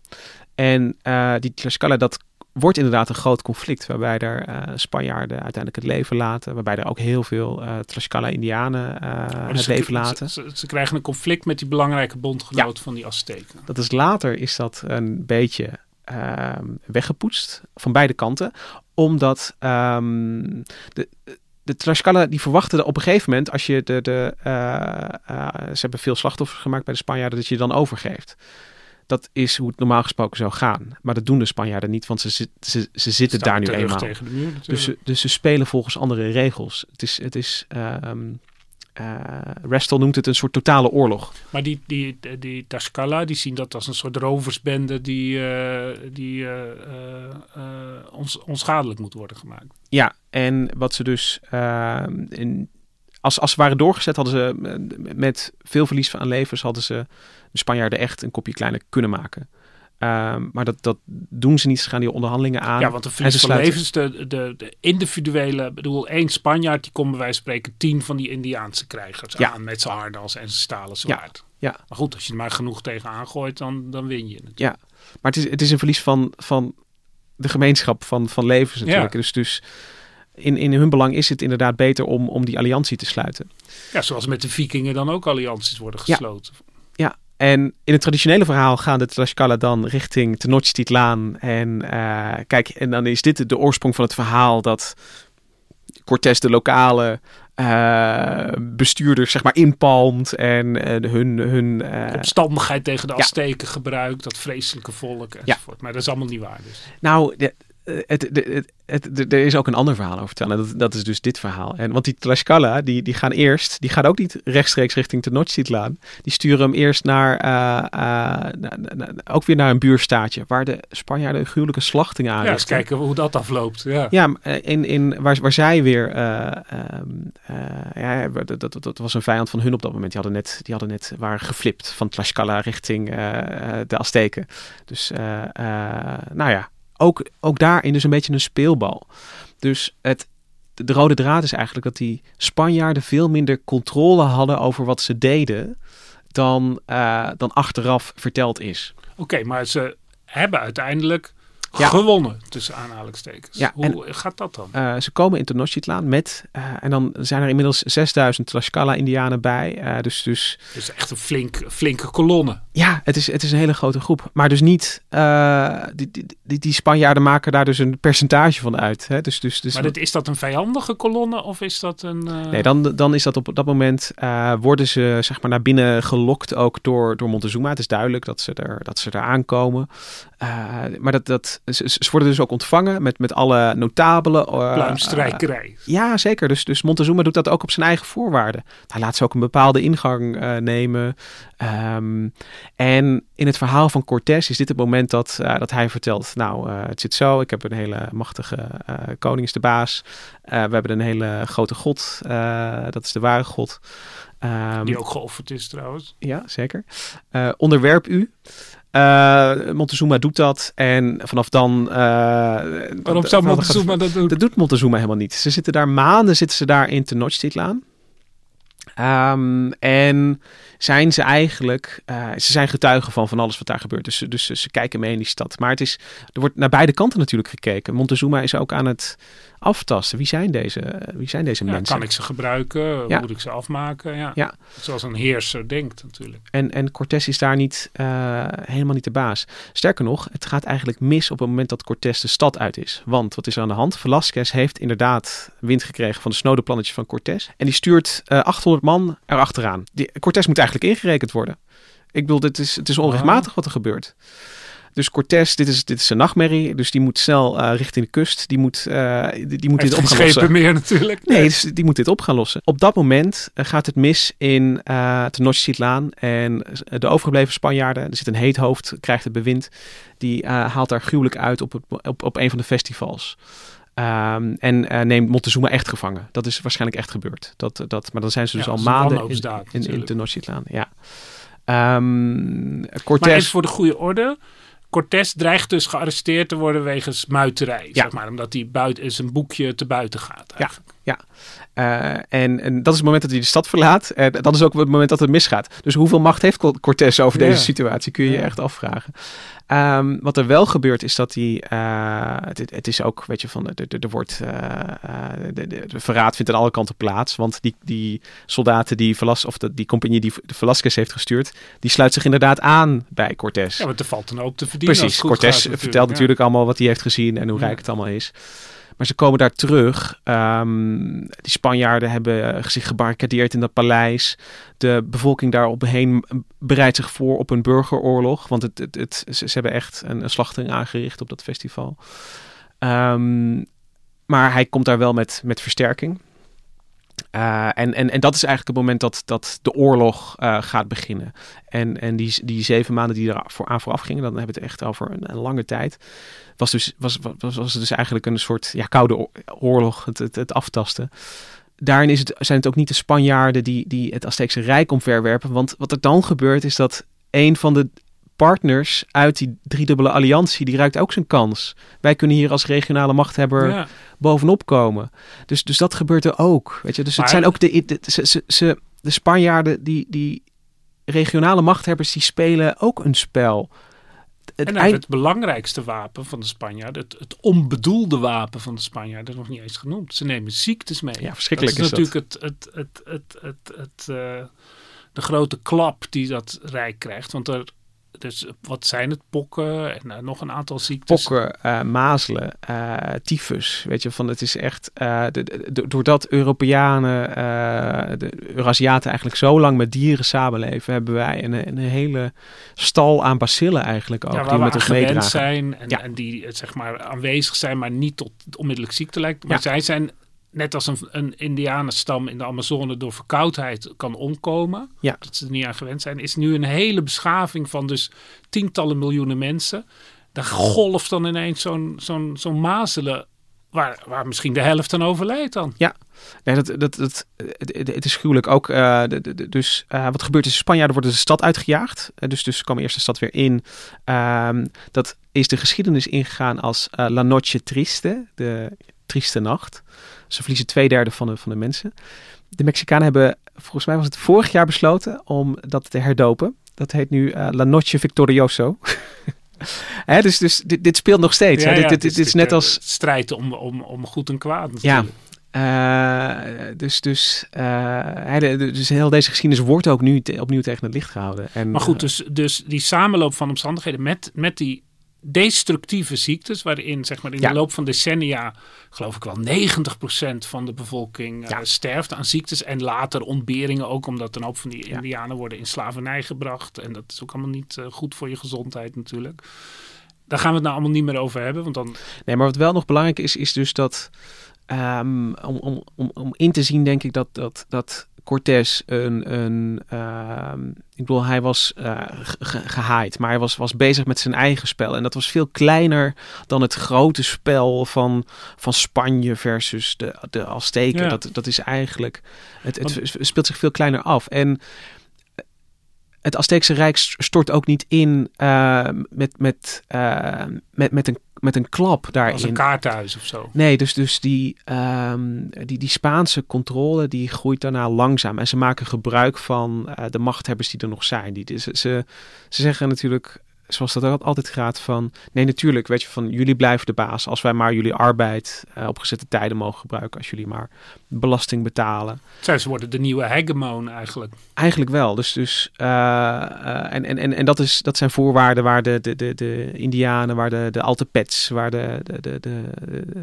En die Tlaxcala, dat wordt inderdaad een groot conflict. Waarbij er Spanjaarden uiteindelijk het leven laten. Waarbij er ook heel veel Tlaxcala-Indianen oh, dus het leven laten. Ze, ze, ze, krijgen een conflict met die belangrijke bondgenoot ja. van die Azteken. Dat is later is dat een beetje uh, weggepoetst van beide kanten. Omdat um, de, de Tlaxcala die verwachten op een gegeven moment, als je de, de uh, uh, ze hebben veel slachtoffers gemaakt bij de Spanjaarden, dat je dan overgeeft. Dat is hoe het normaal gesproken zou gaan. Maar dat doen de Spanjaarden niet, want ze, ze, ze, ze zitten daar nu eenmaal. Tegen de muur, dus, ze, dus ze spelen volgens andere regels. Het is, het is um, uh, Restel noemt het een soort totale oorlog. Maar die, die, die, die die zien dat als een soort roversbende die, uh, die uh, ons, onschadelijk moet worden gemaakt. Ja, en wat ze dus in, als, als ze waren doorgezet, hadden ze met veel verlies aan levens, hadden ze de Spanjaarden echt een kopje kleiner kunnen maken. Um, maar dat, dat doen ze niet. Ze gaan die onderhandelingen aan. Ja, want de verlies van levens, de, de, de individuele... bedoel, één Spanjaard die kon bij wijze van spreken tien van die Indiaanse krijgers ja. aan met zijn harnas en zijn stalen zwaard. Ja. ja. Maar goed, als je er maar genoeg tegen aangooit, dan, dan win je natuurlijk. Ja, maar het is, het is een verlies van, van de gemeenschap van, van levens natuurlijk. Ja. Dus, dus in, in hun belang is het inderdaad beter om, om die alliantie te sluiten. Ja, zoals met de vikingen dan ook allianties worden gesloten. Ja. ja. En in het traditionele verhaal gaan de Tlaxcala dan richting Tenochtitlan. En uh, kijk, en dan is dit de oorsprong van het verhaal dat Cortés de lokale uh, bestuurders zeg maar inpalmt en uh, hun... hun uh, Opstandigheid tegen de Azteken ja. gebruikt, dat vreselijke volk enzovoort. Ja. Maar dat is allemaal niet waar dus. Nou, de, eh, het, het, het, er is ook een ander verhaal over vertellen. Dat, dat is dus dit verhaal. En, want die Tlaxcala, die, die gaan eerst, die gaan ook niet rechtstreeks richting Tenochtitlan. Die sturen hem eerst naar, uh, uh, ook weer naar een buurstaatje, waar de Spanjaarden een gruwelijke slachting aan. Ja, eens kijken hoe dat afloopt. Ja, ja in, in, waar, waar zij weer, ehm, ja, dat, dat, dat, was een vijand van hun op dat moment. Die hadden net, die hadden net waren geflipt van Tlaxcala richting de Azteken. Dus, nou ja, ook, ook daarin dus een beetje een speelbal. Dus het, de rode draad is eigenlijk dat die Spanjaarden veel minder controle hadden over wat ze deden dan, uh, dan achteraf verteld is. Oké, maar ze hebben uiteindelijk ja. gewonnen, tussen aanhalingstekens. Ja, Hoe gaat dat dan? Uh, ze komen in Tenochtitlan met, uh, en dan zijn er inmiddels 6000 Tlaxcala-indianen bij. Uh, dus, dus, dus echt een flink, flinke kolonne. Ja, het is, het is een hele grote groep. Maar dus niet, die, die, die, die, Spanjaarden maken daar dus een percentage van uit. Hè? Dus, dus, dus maar dat, is dat een vijandige kolonne of is dat een... Nee, dan, dan is dat op dat moment, worden ze zeg maar naar binnen gelokt ook door, door Montezuma. Het is duidelijk dat ze er, dat ze er aankomen. Maar dat, dat, ze, worden dus ook ontvangen met, met alle notabelen. Uh, Pluimstrijkerij. Uh, ja, zeker. Dus, dus Montezuma doet dat ook op zijn eigen voorwaarden. Hij laat ze ook een bepaalde ingang uh, nemen. Um, en in het verhaal van Cortés is dit het moment dat, dat hij vertelt... nou, het zit zo, ik heb een hele machtige koning is de baas. we hebben een hele grote god, dat is de ware god. Um, Die ook geofferd is trouwens. Ja, zeker. onderwerp u. Uh, Montezuma doet dat en vanaf dan... Uh, Waarom zou Montezuma dat doen? Dat doet Montezuma helemaal niet. Ze zitten daar maanden, zitten ze daar in Tenochtitlan. Um, en zijn ze eigenlijk, uh, ze zijn getuigen van van alles wat daar gebeurt. Dus, dus ze kijken mee in die stad. Maar het is, er wordt naar beide kanten natuurlijk gekeken. Montezuma is ook aan het aftasten. Wie zijn deze, wie zijn deze ja, mensen? Kan ik ze gebruiken? Ja. Moet ik ze afmaken? Ja. ja. Zoals een heerser denkt natuurlijk. En, en Cortés is daar niet, uh, helemaal niet de baas. Sterker nog, het gaat eigenlijk mis op het moment dat Cortés de stad uit is. Want wat is er aan de hand? Velasquez heeft inderdaad wind gekregen van de snode plannetjes van Cortés. En die stuurt uh, 800 man erachteraan. Die, Cortés moet eigenlijk ingerekend worden. Ik bedoel, dit is, het is onrechtmatig wat er gebeurt. Dus Cortés, dit is, dit is een nachtmerrie. Dus die moet snel uh, richting de kust. Die moet, uh, die, die moet dit op gaan lossen. meer natuurlijk. Nee, dus die moet dit op gaan lossen. Op dat moment uh, gaat het mis in uh, Tenochtitlan. En de overgebleven Spanjaarden, er zit een heet hoofd, krijgt het bewind. Die haalt daar gruwelijk uit op, het, op, op een van de festivals. Um, en uh, neemt Montezuma echt gevangen. Dat is waarschijnlijk echt gebeurd. Dat, dat, maar dan zijn ze dus ja, al maanden in, in, in Tenochtitlan. Ja. Um, Cortés... Maar even voor de goede orde. Cortés dreigt dus gearresteerd te worden wegens muiterij. Ja. Zeg maar, omdat hij buiten, zijn boekje te buiten gaat. Eigenlijk. Ja, ja. Uh, en, en, dat is het moment dat hij de stad verlaat. En dat is ook het moment dat het misgaat. Dus hoeveel macht heeft Cortés over deze situatie, kun je je echt afvragen. Um, wat er wel gebeurt is dat hij, uh, het, het, is ook, weet je, van, er wordt, uh, de, de, de, verraad vindt aan alle kanten plaats. Want die, die soldaten, die, Velas, of de, die compagnie die de Velasquez heeft gestuurd, die sluit zich inderdaad aan bij Cortés. Ja, want er valt een hoop te verdienen. Precies, Cortés vertelt ja. natuurlijk allemaal wat hij heeft gezien en hoe ja. rijk het allemaal is. Maar ze komen daar terug. Um, die Spanjaarden hebben zich gebarricadeerd in dat paleis. De bevolking daaromheen bereidt zich voor op een burgeroorlog. Want het, het, ze, hebben echt een, slachting aangericht op dat festival. Um, maar hij komt daar wel met, met versterking. Uh, en, en, en dat is eigenlijk het moment dat, dat de oorlog uh, gaat beginnen. En, en die, die zeven maanden die er voor, aan vooraf gingen, dan hebben we het echt over een, lange tijd. Was, dus, was, was, was dus eigenlijk een soort ja, koude oorlog, het, het, het aftasten. Daarin is het, zijn het ook niet de Spanjaarden die, die het Azteekse Rijk omverwerpen. Want wat er dan gebeurt is dat een van de partners uit die driedubbele alliantie, die ruikt ook zijn kans. Wij kunnen hier als regionale machthebber ja. bovenop komen. Dus, dus dat gebeurt er ook. Weet je? Dus maar, het zijn ook de, de, ze, ze, ze, de Spanjaarden, die, die regionale machthebbers, die spelen ook een spel. Het, en eind... het belangrijkste wapen van de Spanjaarden, het, het onbedoelde wapen van de Spanjaarden, nog niet eens genoemd. Ze nemen ziektes mee. Ja, verschrikkelijk dat is, is natuurlijk dat. het, het, het, het, het, het uh, de grote klap die dat rijk krijgt. Want er dus wat zijn het? Pokken en eh, nog een aantal ziektes. Pokken, uh, mazelen, uh, tyfus. Weet je, van het is echt. de, de, doordat Europeanen, de Eurasiaten eigenlijk zo lang met dieren samenleven, hebben wij een, een hele stal aan bacillen eigenlijk ook. Ja, die met ons meedragen. zijn en, en, die zeg maar aanwezig zijn, maar niet tot onmiddellijk ziekte lijkt. Maar zij zijn net als een, een indianenstam in de Amazone door verkoudheid kan omkomen, ja. dat ze er niet aan gewend zijn, is nu een hele beschaving van dus tientallen miljoenen mensen. Daar golft dan ineens zo'n zo'n zo'n mazelen waar, waar misschien de helft dan overlijdt dan. Ja, nee, dat, dat, dat, het, het is gruwelijk ook. Uh, de, de, dus uh, wat gebeurt is, Spanjaarden worden de stad uitgejaagd. Uh, dus, dus komen eerst de stad weer in. Um, dat is de geschiedenis ingegaan als La Noche Triste, de trieste nacht. Ze verliezen twee derde van de, van de mensen. De Mexicanen hebben, volgens mij was het vorig jaar besloten om dat te herdopen. Dat heet nu uh, La Noche Victorioso. [laughs] hè, dus dus dit, dit, speelt nog steeds. Ja, hè? Ja, dit, dit, dit is net als... Strijd om, om, om goed en kwaad natuurlijk. Ja, uh, dus, dus, uh, dus heel deze geschiedenis wordt ook nu te, opnieuw tegen het licht gehouden. En, maar goed, dus, dus die samenloop van omstandigheden met, met die destructieve ziektes, waarin zeg maar in Ja. de loop van decennia, geloof ik wel, 90% van de bevolking eh, sterft aan ziektes. En later ontberingen ook, omdat een hoop van die indianen worden in slavernij gebracht. En dat is ook allemaal niet eh, goed voor je gezondheid natuurlijk. Daar gaan we het nou allemaal niet meer over hebben, want dan... Nee, maar wat wel nog belangrijk is, is dus dat ehm, om, om, om, om in te zien, denk ik, dat, dat, dat Cortés een, een ehm, ik bedoel, hij was eh, ge- ge- gehaaid, maar hij was, was bezig met zijn eigen spel. En dat was veel kleiner dan het grote spel van, van Spanje versus de, de Azteken. Ja. Dat, dat is eigenlijk, het, het speelt zich veel kleiner af. En het Azteekse Rijk stort ook niet in eh, met, met, eh, met, met, een, met een klap daarin. Als een kaarthuis of zo. Nee, dus, dus die, ehm, die, die Spaanse controle die groeit daarna langzaam. En ze maken gebruik van eh, de machthebbers die er nog zijn. Die, ze, ze, ze zeggen natuurlijk, zoals dat ook altijd gaat, van... Nee, natuurlijk, weet je, van jullie blijven de baas. Als wij maar jullie arbeid eh, op gezette tijden mogen gebruiken. Als jullie maar belasting betalen. Zij, ze worden de nieuwe hegemon eigenlijk. Eigenlijk wel. Dus, dus, uh, uh, en, en, en, en dat, is, dat zijn voorwaarden waar de, de, de, de Indianen, waar de, de Altepets, waar de, de, de, de,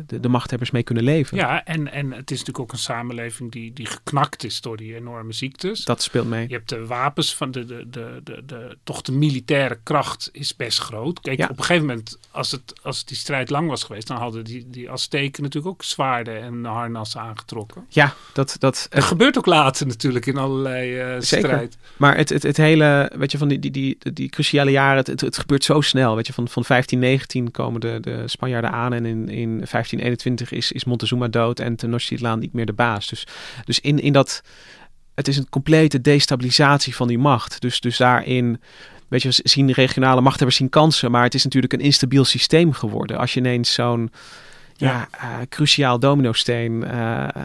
de, de machthebbers mee kunnen leven. Ja, en, en het is natuurlijk ook een samenleving die, die geknakt is door die enorme ziektes. Dat speelt mee. Je hebt de wapens van de, de, de, de, de toch de militaire kracht is best groot. Kijk, Ja. op een gegeven moment, als, het, als die strijd lang was geweest, dan hadden die, die Azteken natuurlijk ook zwaarden en harnassen aangetrokken. Ja, dat... dat Dat gebeurt ook later natuurlijk in allerlei eh, Zeker. strijd. Maar het, het, het hele, weet je, van die, die, die, die cruciale jaren, het, het, het gebeurt zo snel. Weet je, van, van 1519 komen de, de Spanjaarden aan en in, in 1521 is, is Montezuma dood en Tenochtitlan niet meer de baas. Dus, dus in, in dat, het is een complete destabilisatie van die macht. Dus, dus daarin, weet je, zien regionale machthebbers zien kansen, maar het is natuurlijk een instabiel systeem geworden. Als je ineens zo'n ja, uh, cruciaal dominosteen uh, uh,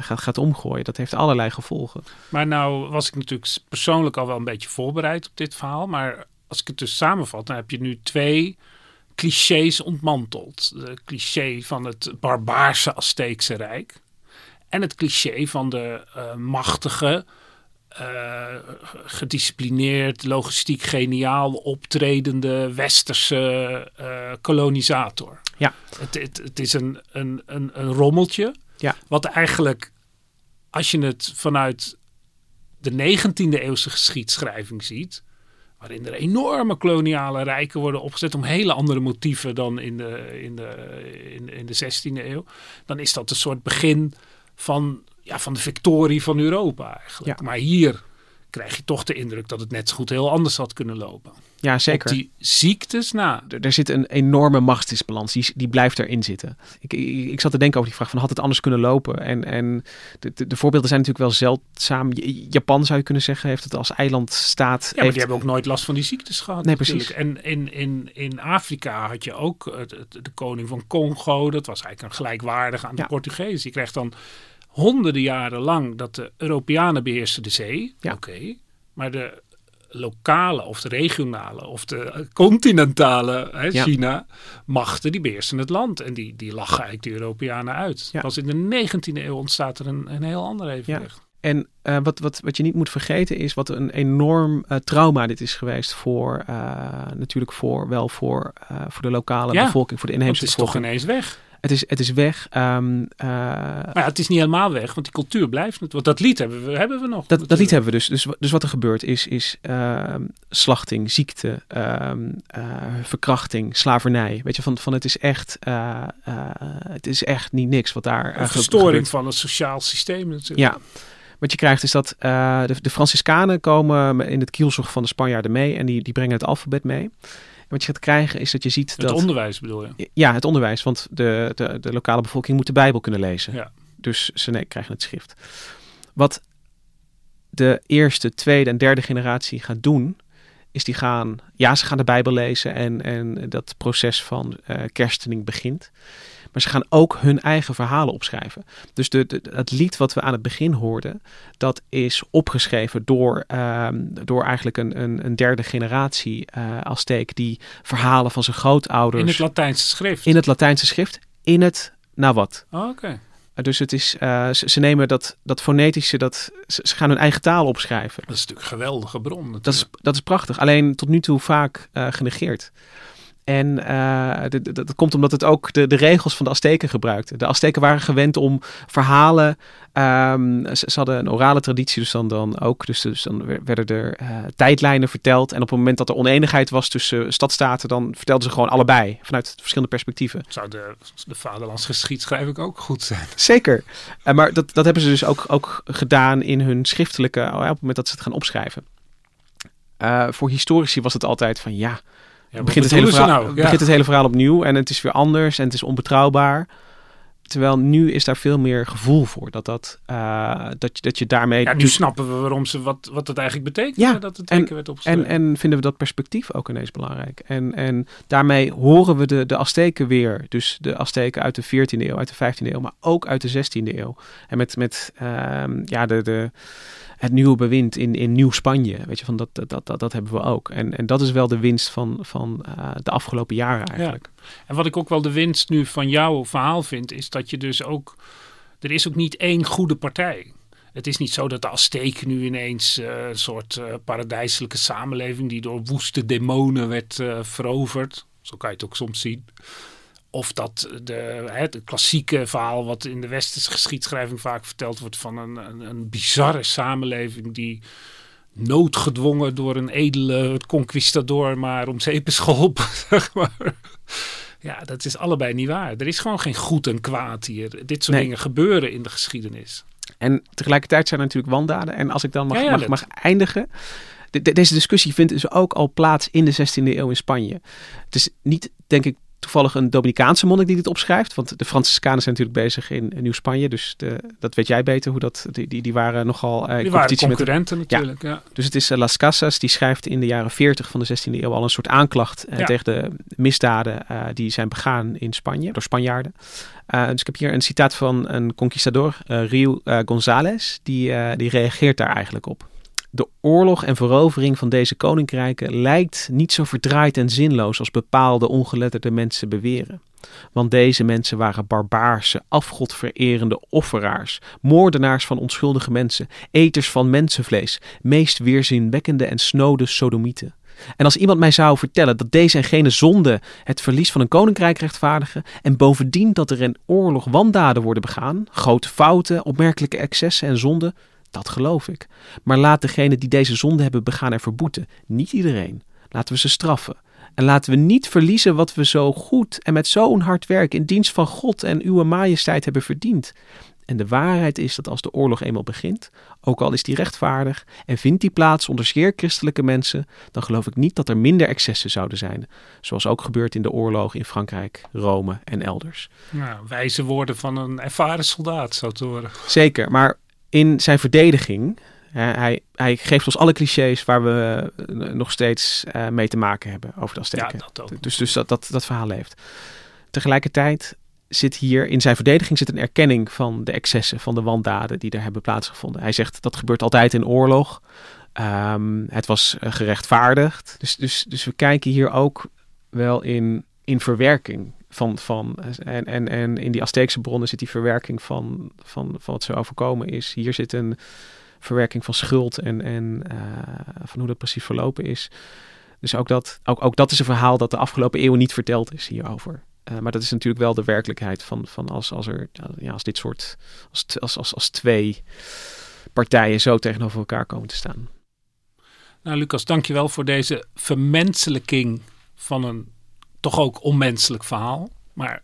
gaat, gaat omgooien. Dat heeft allerlei gevolgen. Maar nou was ik natuurlijk persoonlijk al wel een beetje voorbereid op dit verhaal. Maar als ik het dus samenvat, dan heb je nu twee clichés ontmanteld. De cliché van het barbaarse Azteekse Rijk. En het cliché van de machtige, uh, gedisciplineerd, logistiek geniaal optredende westerse uh, kolonisator. Ja. Het, het, het is een, een, een, een rommeltje. Ja. Wat eigenlijk, als je het vanuit de 19e eeuwse geschiedschrijving ziet, waarin er enorme koloniale rijken worden opgezet om hele andere motieven dan in de, in de, in, in de 16e eeuw, dan is dat een soort begin van, ja, van de victorie van Europa eigenlijk. Ja. Maar hier krijg je toch de indruk dat het net zo goed heel anders had kunnen lopen. Ja, zeker. Op die ziektes na. Er, er zit een enorme machtsdisbalans, die, die blijft erin zitten. Ik, ik, ik, zat te denken over die vraag van had het anders kunnen lopen? En, en de, de, de voorbeelden zijn natuurlijk wel zeldzaam. Japan zou je kunnen zeggen, heeft het als eilandstaat. Ja, maar heeft... die hebben ook nooit last van die ziektes gehad. Nee, natuurlijk. precies. En in, in, in Afrika had je ook de, de, koning van Congo. Dat was eigenlijk een gelijkwaardige aan de Ja. Portugees. Die kreeg dan honderden jaren lang dat de Europeanen beheersten de zee. Ja. Oké. Okay. Maar de lokale of de regionale of de continentale hè, Ja. China machten die beheersten het land en die, die lachen eigenlijk de Europeanen uit. Ja. Pas in de 19e eeuw ontstaat er een, een heel ander evenwicht. En uh, wat, wat, wat je niet moet vergeten is wat een enorm uh, trauma dit is geweest voor, uh, natuurlijk voor, wel voor, voor de lokale Ja, bevolking, voor de inheemse Het is toch bevolking. ineens weg. Het is, het is weg. Ehm, eh, Maar ja, het is niet helemaal weg, want die cultuur blijft. Want dat lied hebben we, hebben we nog. dat, dat lied hebben we dus. Dus, dus wat er gebeurt is, is ehm, slachting, ziekte, ehm, eh, verkrachting, slavernij. Weet je, van, van het is echt, eh, het is echt niet niks wat daar Een verstoring gebeurt. van het sociaal systeem natuurlijk. Ja. Wat je krijgt is dat de, de Franciscanen komen in het kielzog van de Spanjaarden mee en die, die brengen het alfabet mee. Wat je gaat krijgen is dat je ziet Het dat... onderwijs bedoel je. Ja, het onderwijs. Want de, de, de lokale bevolking moet de Bijbel kunnen lezen. Ja. Dus ze nee, krijgen het schrift. Wat de eerste, tweede en derde generatie gaat doen, is die gaan, ja, ze gaan de Bijbel lezen en, en dat proces van eh kerstening begint. Maar ze gaan ook hun eigen verhalen opschrijven. Dus de, de, het lied wat we aan het begin hoorden, dat is opgeschreven door, ehm, door eigenlijk een, een, een derde generatie eh Azteek die verhalen van zijn grootouders In het Latijnse schrift. in het Latijnse schrift, in het nawat. Oh, Oké. Uh, Dus het is, uh, ze, ze nemen dat, dat fonetische, dat, ze, ze gaan hun eigen taal opschrijven. Dat is natuurlijk een geweldige bron. Natuurlijk. Dat is, dat is prachtig, alleen tot nu toe vaak uh, genegeerd. En uh, dat, dat komt omdat het ook de, de regels van de Azteken gebruikte. De Azteken waren gewend om verhalen. Um, ze, ze, hadden een orale traditie, dus dan, dan ook. Dus, dus dan werden er uh, tijdlijnen verteld. En op het moment dat er oneenigheid was tussen stadstaten, dan vertelden ze gewoon allebei vanuit verschillende perspectieven. Zou de, de vaderlands geschiedschrijving ook goed zijn? Zeker. Uh, maar dat, dat hebben ze dus ook, ook gedaan in hun schriftelijke. op het moment dat ze het gaan opschrijven. Voor historici was het altijd van ja. Ja, begint, het hele, verhaal, nou? ja. begint het hele verhaal opnieuw en het is weer anders en het is onbetrouwbaar. Terwijl nu is daar veel meer gevoel voor. Dat, dat, uh, dat, je, dat je daarmee... Ja, nu snappen we waarom ze, wat, wat het eigenlijk betekent. Ja, dat het en, werd en, en vinden we dat perspectief ook ineens belangrijk. En, en daarmee horen we de, de Azteken weer. Dus de Azteken uit de 14e eeuw, uit de 15e eeuw, maar ook uit de 16e eeuw. En met, met uh, ja, de... de het nieuwe bewind in, in Nieuw-Spanje. Weet je, van dat, dat, dat, dat hebben we ook. En, en dat is wel de winst van, van uh, de afgelopen jaren eigenlijk. Ja. En wat ik ook wel de winst nu van jouw verhaal vind, is dat je dus ook. Er is ook niet één goede partij. Het is niet zo dat de Azteken nu ineens uh, een soort uh, paradijselijke samenleving die door woeste demonen werd veroverd. Zo kan je het ook soms zien. Of dat de, het klassieke verhaal wat in de westerse geschiedschrijving vaak verteld wordt van een, een, een bizarre samenleving die noodgedwongen door een edele conquistador maar om zeep is geholpen, [laughs] zeg maar. Ja, dat is allebei niet waar. Er is gewoon geen goed en kwaad hier. Dit soort Nee. dingen gebeuren in de geschiedenis. En tegelijkertijd zijn er natuurlijk wandaden. En als ik dan mag, Ja, ja, mag, mag eindigen. De- de- deze discussie vindt dus ook al plaats in de 16e eeuw in Spanje. Het is niet, denk ik, toevallig een Dominicaanse monnik die dit opschrijft. Want de Franciscanen zijn natuurlijk bezig in, in Nieuw-Spanje. Dus de, dat weet jij beter. Hoe dat, die, die, die waren nogal eh, Die waren competitie met... concurrenten natuurlijk. Ja. Dus het is eh, Las Casas, die schrijft in de jaren 40 van de 16e eeuw al een soort aanklacht eh, Ja. tegen de misdaden die zijn begaan in Spanje door Spanjaarden. Dus ik heb hier een citaat van een conquistador, Rio González, die, die reageert daar eigenlijk op. De oorlog en verovering van deze koninkrijken lijkt niet zo verdraaid en zinloos als bepaalde ongeletterde mensen beweren. Want deze mensen waren barbaarse, afgodvererende offeraars, moordenaars van onschuldige mensen, eters van mensenvlees, meest weerzinwekkende en snode sodomieten. En als iemand mij zou vertellen dat deze en gene zonde het verlies van een koninkrijk rechtvaardigen en bovendien dat er in oorlog wandaden worden begaan, grote fouten, opmerkelijke excessen en zonden, dat geloof ik. Maar laat degene die deze zonde hebben begaan er verboeten, niet iedereen. Laten we ze straffen. En laten we niet verliezen wat we zo goed en met zo'n hard werk in dienst van God en uw majesteit hebben verdiend. En de waarheid is dat als de oorlog eenmaal begint, ook al is die rechtvaardig en vindt die plaats onder zeer christelijke mensen, dan geloof ik niet dat er minder excessen zouden zijn, zoals ook gebeurt in de oorlogen in Frankrijk, Rome en elders. Ja, wijze woorden van een ervaren soldaat, zo te horen. Zeker, maar in zijn verdediging, hè, hij, hij geeft ons alle clichés waar we eh, nog steeds eh, mee te maken hebben over de Ja, dat ook. Dus, dus dat, dat, dat verhaal leeft. Tegelijkertijd zit hier in zijn verdediging zit een erkenning van de excessen, van de wandaden die er hebben plaatsgevonden. Hij zegt dat gebeurt altijd in oorlog. Ehm, het was eh, gerechtvaardigd. Dus, dus, dus we kijken hier ook wel in, in verwerking Van, van, en, en, en in die Azteekse bronnen zit die verwerking van, van, van wat ze overkomen is. Hier zit een verwerking van schuld en, en uh, van hoe dat precies verlopen is. Dus ook dat, ook, ook dat is een verhaal dat de afgelopen eeuwen niet verteld is hierover. Uh, maar dat is natuurlijk wel de werkelijkheid van, van als, als, er, ja, als dit soort, als, als, als, als twee partijen zo tegenover elkaar komen te staan. Nou, Lucas, dankjewel voor deze vermenselijking van een toch ook onmenselijk verhaal. Maar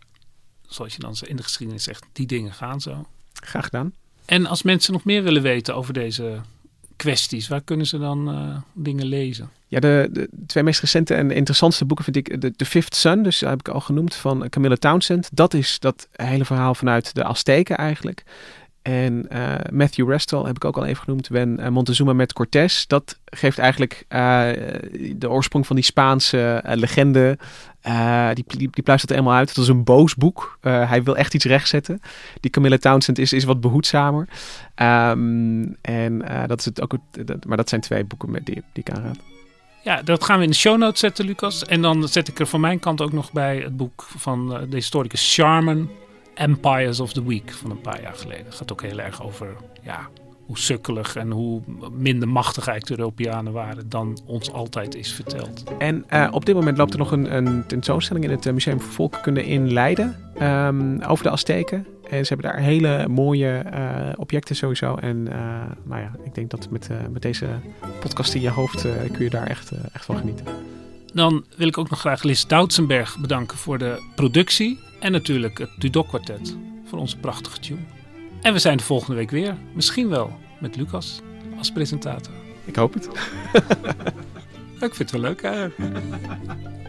zoals je dan in de geschiedenis zegt, die dingen gaan zo. Graag gedaan. En als mensen nog meer willen weten over deze kwesties, waar kunnen ze dan uh, dingen lezen? Ja, de, de, twee meest recente en interessantste boeken vind ik de, The Fifth Sun, dus dat heb ik al genoemd, van Camilla Townsend. Dat is dat hele verhaal vanuit de Azteken eigenlijk. En uh, Matthew Restall heb ik ook al even genoemd. Ben uh, Montezuma met Cortés. Dat geeft eigenlijk uh, de oorsprong van die Spaanse legende. die, die, die er helemaal uit. Het is een boos boek. hij wil echt iets rechtzetten. Die Camilla Townsend is, is wat behoedzamer. Um, en dat is het ook. Maar dat zijn twee boeken die, die ik aanraad. Ja, dat gaan we in de show notes zetten, Lucas. En dan zet ik er van mijn kant ook nog bij het boek van de historicus Charman. Empires of the Week van een paar jaar geleden. Het gaat ook heel erg over ja, hoe sukkelig en hoe minder machtig eigenlijk de Europeanen waren dan ons altijd is verteld. En uh, op dit moment loopt er nog een, een tentoonstelling in het eh, Museum voor Volkenkunde in Leiden um, over de Azteken. En ze hebben daar hele mooie uh, objecten sowieso. En uh, nou ja, ik denk dat met, met deze podcast in je hoofd kun je daar echt, echt van genieten. Dan wil ik ook nog graag Liz Doutsenberg bedanken voor de productie. En natuurlijk het Dudok Quartet voor onze prachtige tune. En we zijn de volgende week weer. Misschien wel met Lucas als presentator. Ik hoop het. [laughs] ik vind het wel leuk eigenlijk. [laughs]